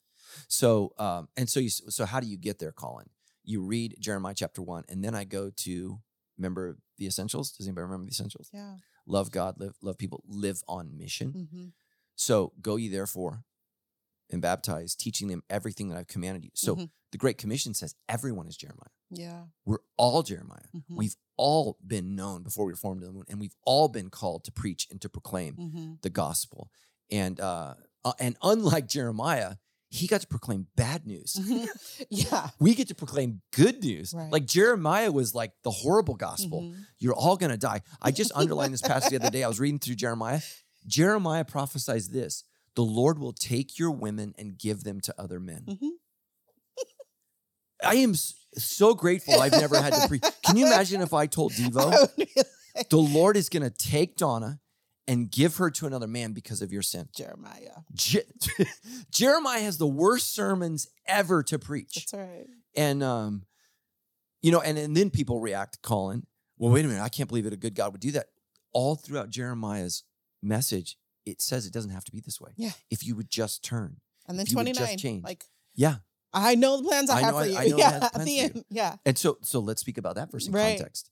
So, um, and so you, so how do you get there, Colin? You read Jeremiah chapter one, and then I go to remember the essentials. Does anybody remember the essentials? Yeah. Love God, live, love people, live on mission. hmm So go ye therefore and baptize, teaching them everything that I've commanded you. So Mhm. the Great Commission says everyone is Jeremiah. Yeah. We're all Jeremiah. Mhm. We've all been known before we were formed in the womb, and we've all been called to preach and to proclaim hmm the gospel. And uh, uh, and unlike Jeremiah, he got to proclaim bad news. yeah. We get to proclaim good news. Right. Like Jeremiah was like the horrible gospel. Mhm. You're all gonna die. I just underlined this passage the other day. I was reading through Jeremiah. Jeremiah prophesies this: the Lord will take your women and give them to other men. Mhm. I am so grateful I've never had to preach. Can you imagine if I told Devo? I would be like, the Lord is going to take Donna and give her to another man because of your sin. Jeremiah. Je- Jeremiah has the worst sermons ever to preach. That's right. And, um, you know, and, and then people react, Colin, well, wait a minute, I can't believe that a good God would do that. All throughout Jeremiah's message, it says it doesn't have to be this way. Yeah. If you would just turn. And then If you would just 29. change. Like, Yeah. I know the plans I, I have know- for you. I know yeah. At plans the for you. end. Yeah. And so, so let's speak about that verse in Right. context.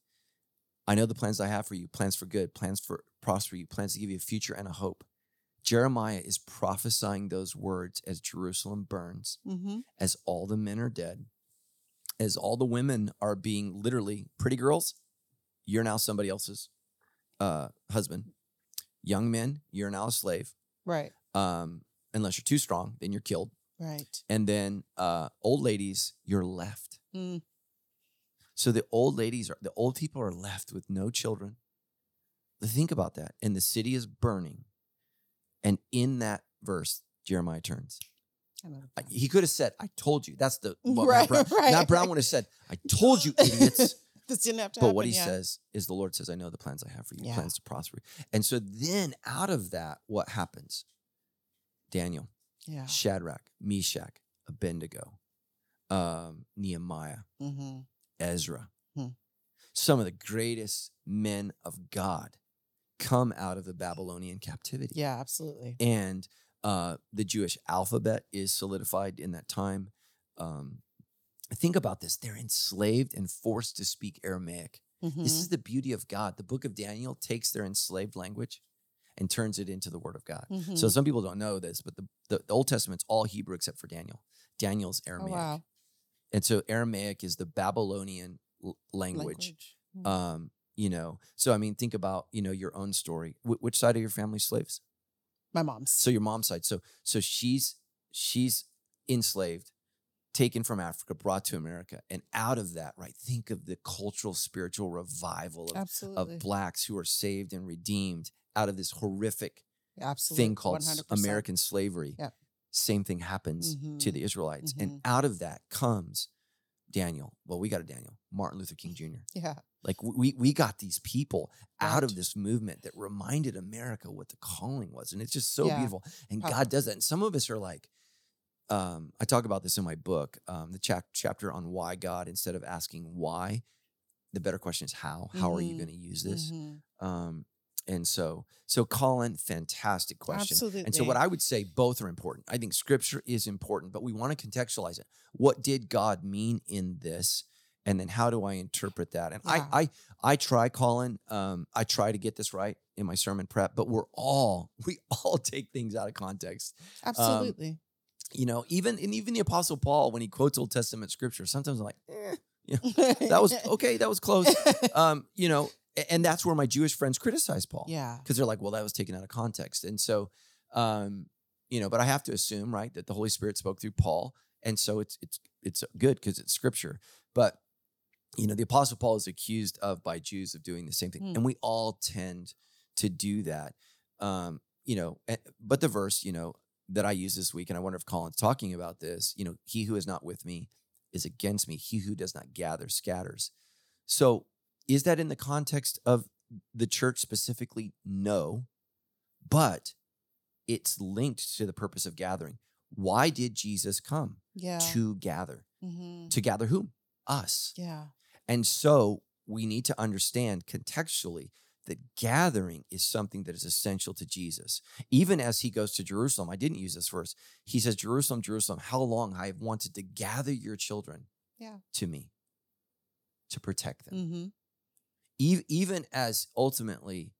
I know the plans I have for you plans for good, plans for prosper you, plans to give you a future and a hope. Jeremiah is prophesying those words as Jerusalem burns, Mm-hmm. as all the men are dead, as all the women are being literally pretty girls. You're now somebody else's uh, husband. Young men, you're now a slave. Right. Um, unless you're too strong, then you're killed. Right. And then uh, old ladies, you're left. Mm. So the old ladies are the old people are left with no children. Think about that. And the city is burning. And in that verse, Jeremiah turns. I love He could have said, I told you. That's the what Right, Brown, right, Matt Brown right. would have said, I told you, idiots. this didn't have to but happen. what he yeah. says is the Lord says, I know the plans I have for you, Yeah. plans to prosper. you." And so then out of that, what happens? Daniel, Yeah. Shadrach, Meshach, Abednego, um, Nehemiah, Mm-hmm. Ezra. Hmm. Some of the greatest men of God come out of the Babylonian captivity. Yeah, absolutely. And uh, the Jewish alphabet is solidified in that time. Um, think about this they're enslaved and forced to speak Aramaic. Mhm. This is the beauty of God. The book of Daniel takes their enslaved language and turns it into the word of God. So Mhm. some people don't know this, but the, the, the Old Testament's all Hebrew except for Daniel. Daniel's oh, Aramaic. wow. And so Aramaic is the Babylonian l- language. Mm. Um, you know, so I mean, think about you know your own story. Wh- which side of your family slaves? My mom's. So your mom's side. So so she's she's enslaved, taken from Africa, brought to America, and out of that, right? Think of the cultural, spiritual revival of, of blacks who are saved and redeemed out of this horrific absolutely. thing called 100%. American slavery. Yep. Same thing happens to Mhm. the Israelites, Mhm. and out of that comes Daniel. Well, we got a Daniel, Martin Luther King Jr. Yeah. Like we we got these people out of this movement that reminded America what the calling was, and it's just so Yeah. beautiful. And Powerful. God does that. And some of us are like, um, I talk about this in my book, um, the chap- chapter on why God. Instead of asking why, the better question is how. How are you Mhm. going to use this? Mhm. Um, and so, so Colin, fantastic question. Absolutely. And so, what I would say, both are important. I think scripture is important, but we want to contextualize it. What did God mean in this? And then, how do I interpret that? And. I, I, I try, Colin. Um, I try to get this right in my sermon prep, but we're all, we all take things out of context. absolutely. You know, even and even the Apostle Paul, when he quotes Old Testament scripture, sometimes I'm like, eh, that was okay, that was close. Um, you know, and that's where my Jewish friends criticize Paul yeah. because they're like, well, that was taken out of context. And so, um, you know, but I have to assume, right, that the Holy Spirit spoke through Paul, and so it's it's it's good because it's Scripture. But you know, the Apostle Paul is accused of by Jews of doing the same thing, Hmm. and we all tend to do that. Um, you know, eh, but the verse, you know, that I use this week, and I wonder if Colin's talking about this. You know, he who is not with me is against me. He who does not gather scatters. So, is that in the context of the church specifically? No, but it's linked to the purpose of gathering. Why did Jesus come? Yeah. To gather. Mhm. To gather whom? Us. Yeah. And so we need to understand contextually that gathering is something that is essential to Jesus. Even as he goes to Jerusalem, I didn't use this verse. He says, Jerusalem, Jerusalem, how long I have wanted to gather your children Yeah. to me to protect them Mm-hmm. Ev- even as ultimately,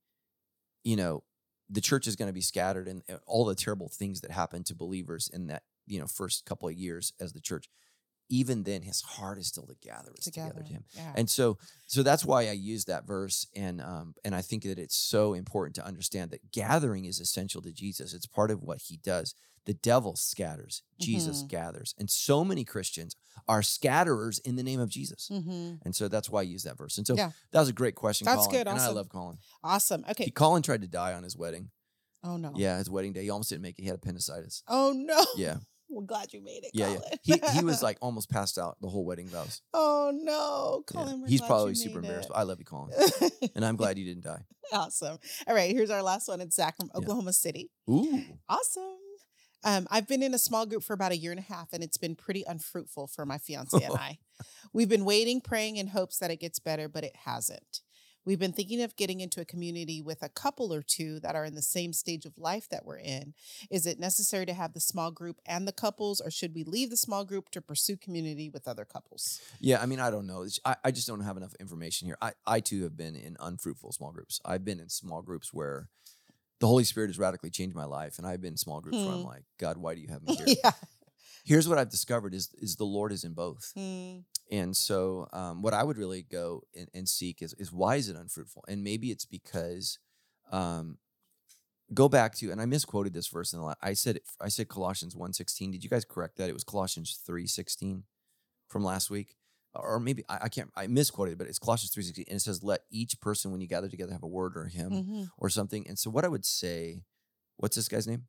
you know, the church is going to be scattered and uh, all the terrible things that happen to believers in that, you know, first couple of years as the church, even then his heart is still to gather together, Together. to him. Yeah. And so, so that's why I use that verse, and um, and I think that it's so important to understand that gathering is essential to Jesus. It's part of what he does. The devil scatters, Jesus Mhm. gathers, and so many Christians are scatterers in the name of Jesus. mm-hmm. And so that's why I use that verse. And so Yeah. that was a great question. That's Colin, good, And I love Colin. Awesome. Okay. He, Colin tried to die on his wedding. oh no. Yeah, his wedding day. He almost didn't make it. He had appendicitis. Oh no. Yeah, We're glad you made it. yeah, Colin. yeah. He he was like almost passed out the whole wedding vows. oh no, Yeah. Colin. we're He's probably super embarrassed. But I love you, Colin, and I'm glad you didn't die. awesome. All right, here's our last one. It's Zach from Yeah. Oklahoma City. Ooh, Awesome. Um, I've been in a small group for about a year and a half, and it's been pretty unfruitful for my fiance and I. We've been waiting, praying in hopes that it gets better, but it hasn't. We've been thinking of getting into a community with a couple or two that are in the same stage of life that we're in. Is it necessary to have the small group and the couples, or should we leave the small group to pursue community with other couples? Yeah, I mean, I don't know. I, I just don't have enough information here. I, I too have been in unfruitful small groups. I've been in small groups where the Holy Spirit has radically changed my life, and I've been in small groups where I'm Hmm. like, God, why do you have me here? yeah. Here's what I've discovered: is is the Lord is in both, Mm, and so um, what I would really go and, and seek is is why is it unfruitful? And maybe it's because um, go back to and I misquoted this verse in the la- I said it, I said Colossians 1.16. Did you guys correct that? It was Colossians 3.16 from last week. Or maybe I, I can't I misquoted, but it's Colossians 3.16. And it says, let each person when you gather together have a word or a hymn mhm. or something. And so what I would say, what's this guy's name?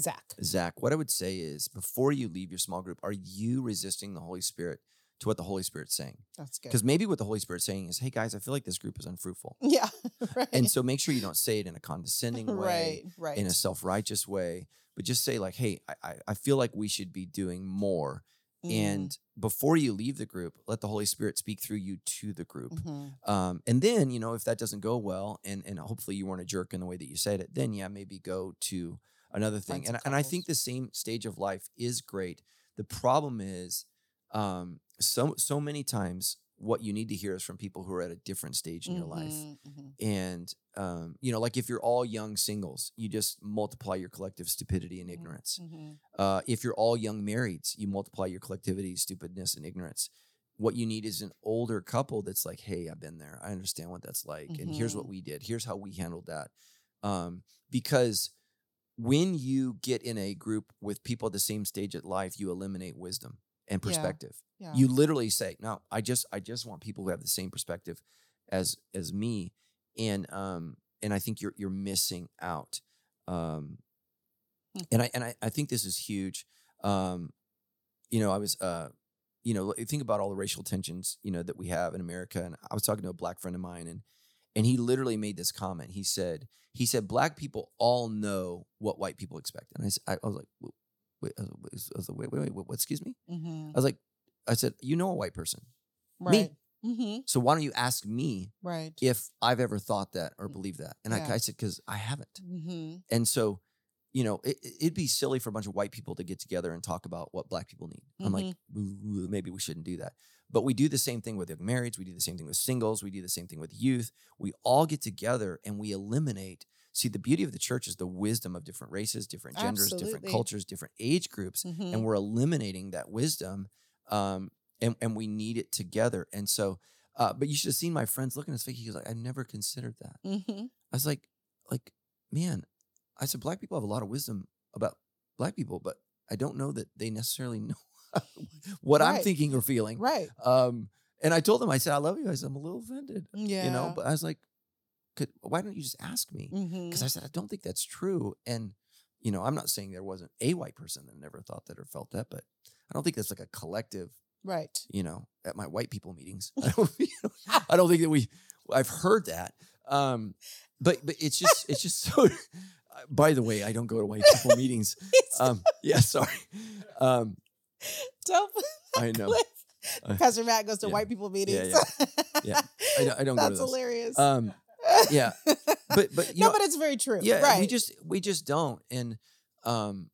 Zach. Zach, what I would say is before you leave your small group, are you resisting the Holy Spirit to what the Holy Spirit's saying? That's good. Because maybe what the Holy Spirit's saying is, hey guys, I feel like this group is unfruitful. Yeah. Right. And so make sure you don't say it in a condescending way, right. Right. in a self-righteous way, but just say like, hey, I, I- I feel like we should be doing more. Mm, And before you leave the group, let the Holy Spirit speak through you to the group. mhm. Um, and then, you know, if that doesn't go well, and and hopefully you weren't a jerk in the way that you said it, then yeah, maybe go to another thing. And and I think the same stage of life is great. The problem is, um, so so many times what you need to hear is from people who are at a different stage in your life. Mhm, mhm. And um, you know, like if you're all young singles, you just multiply your collective stupidity and Mhm, ignorance. mhm. Uh, if you're all young marrieds, you multiply your collectivity, stupidness, and ignorance. What you need is an older couple that's like, hey, I've been there. I understand what that's like. And here's what Mhm. we did. Here's how we handled that. Um, because when you get in a group with people at the same stage of life, you eliminate wisdom and perspective. Yeah. You literally say, no, I just I just want people who have the same perspective as as me. And um and I think you're you're missing out. Um Hmm. and I and I, I think this is huge. Um, you know, I was uh, you know, think about all the racial tensions, you know, that we have in America. And I was talking to a black friend of mine and and he literally made this comment. He said, he said, black people all know what white people expect. And I, I, was like, "Wait, wait, I was like, wait, wait, wait, what, excuse me? Mhm. I was like, I said, you know a white person. Right. hmm So why don't you ask me Right. if I've ever thought that or believed that? And Yeah. I, I said, because I haven't. hmm And so, you know, it, it'd be silly for a bunch of white people to get together and talk about what black people need. I'm like, "Ooh, ooh, maybe we shouldn't do that. But we do the same thing with marrieds. We do the same thing with singles. We do the same thing with youth. We all get together and we eliminate. See, the beauty of the church is the wisdom of different races, different genders, different cultures, different age groups, hmm and we're eliminating that wisdom. Um, and and we need it together. And so, uh, but you should have seen my friend's looking at his face. He was like, I never considered that. hmm I was like, like, man, I said, black people have a lot of wisdom about black people, but I don't know that they necessarily know what I'm thinking or feeling. Right. Um, and I told them, I said, I love you. I said, I'm a little offended, Yeah. you know, but I was like, could, why don't you just ask me? Because I said, I don't think that's true. And, you know, I'm not saying there wasn't a white person that never thought that or felt that, but I don't think that's like a collective, Right. you know, at my white people meetings. I don't, you know, I don't think that we, I've heard that. Um, but, but it's just, it's just so, by the way, I don't go to white people meetings. Um, yeah, sorry. Um, Don't I know. Uh, Pastor Matt goes to yeah. white people meetings. Yeah. I don't, I don't go to That's hilarious. Um, yeah, but, but, no, know, but it's very true. yeah right. we just we just don't and um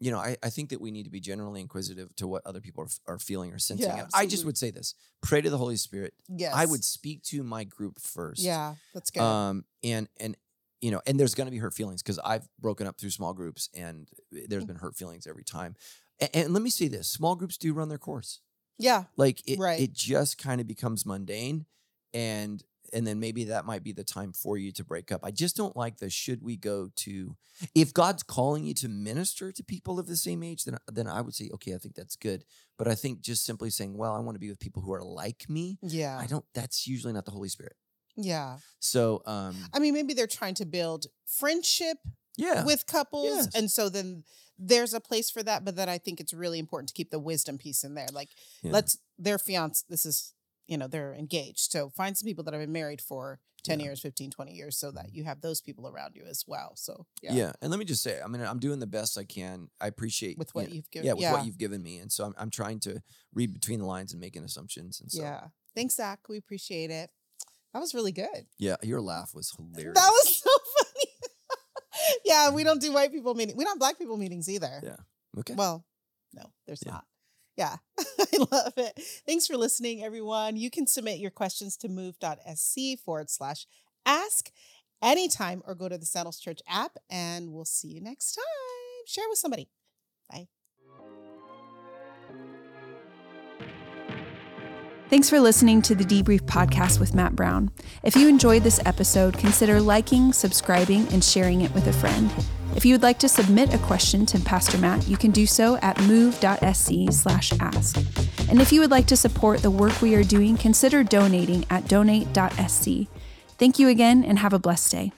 you know I, I think that we need to be generally inquisitive to what other people are, are feeling or sensing Yeah, i just would say this pray to the holy spirit yes. i would speak to my group first Yeah, that's good. um and and you know and there's going to be hurt feelings because i've broken up through small groups and there's been hurt feelings every time and, and let me say this small groups do run their course yeah. like it, Right. it just kind of becomes mundane and and then maybe that might be the time for you to break up i just don't like the should we go to if god's calling you to minister to people of the same age then then i would say okay i think that's good but i think just simply saying well i want to be with people who are like me Yeah. i don't that's usually not the holy spirit Yeah. so um I mean, maybe they're trying to build friendship yeah with couples. Yes. And so then there's a place for that. But then I think it's really important to keep the wisdom piece in there. Like, Yeah. let's, their fiance, this is, you know, they're engaged. So find some people that have been married for 10 Yeah. years, 15, 20 years so that you have those people around you as well. So, yeah. yeah. and let me just say i mean i'm doing the best i can i appreciate With you what know, you've given. yeah with what you've given me and so I'm, I'm trying to read between the lines and making assumptions and so Yeah. Thanks, Zach. We appreciate it. That was really good. Yeah, your laugh was hilarious. That was. Yeah, we don't do white people meetings. We don't have black people meetings either. Yeah. okay. Well, no, there's Yeah. not. Yeah, I love it. Thanks for listening, everyone. You can submit your questions to move.sc forward slash ask anytime or go to the Sandals Church app, and we'll see you next time. Share with somebody. Thanks for listening to the Debrief podcast with Matt Brown. If you enjoyed this episode, consider liking, subscribing, and sharing it with a friend. If you would like to submit a question to Pastor Matt, you can do so at move.sc/ask. And if you would like to support the work we are doing, consider donating at donate.sc. Thank you again and have a blessed day.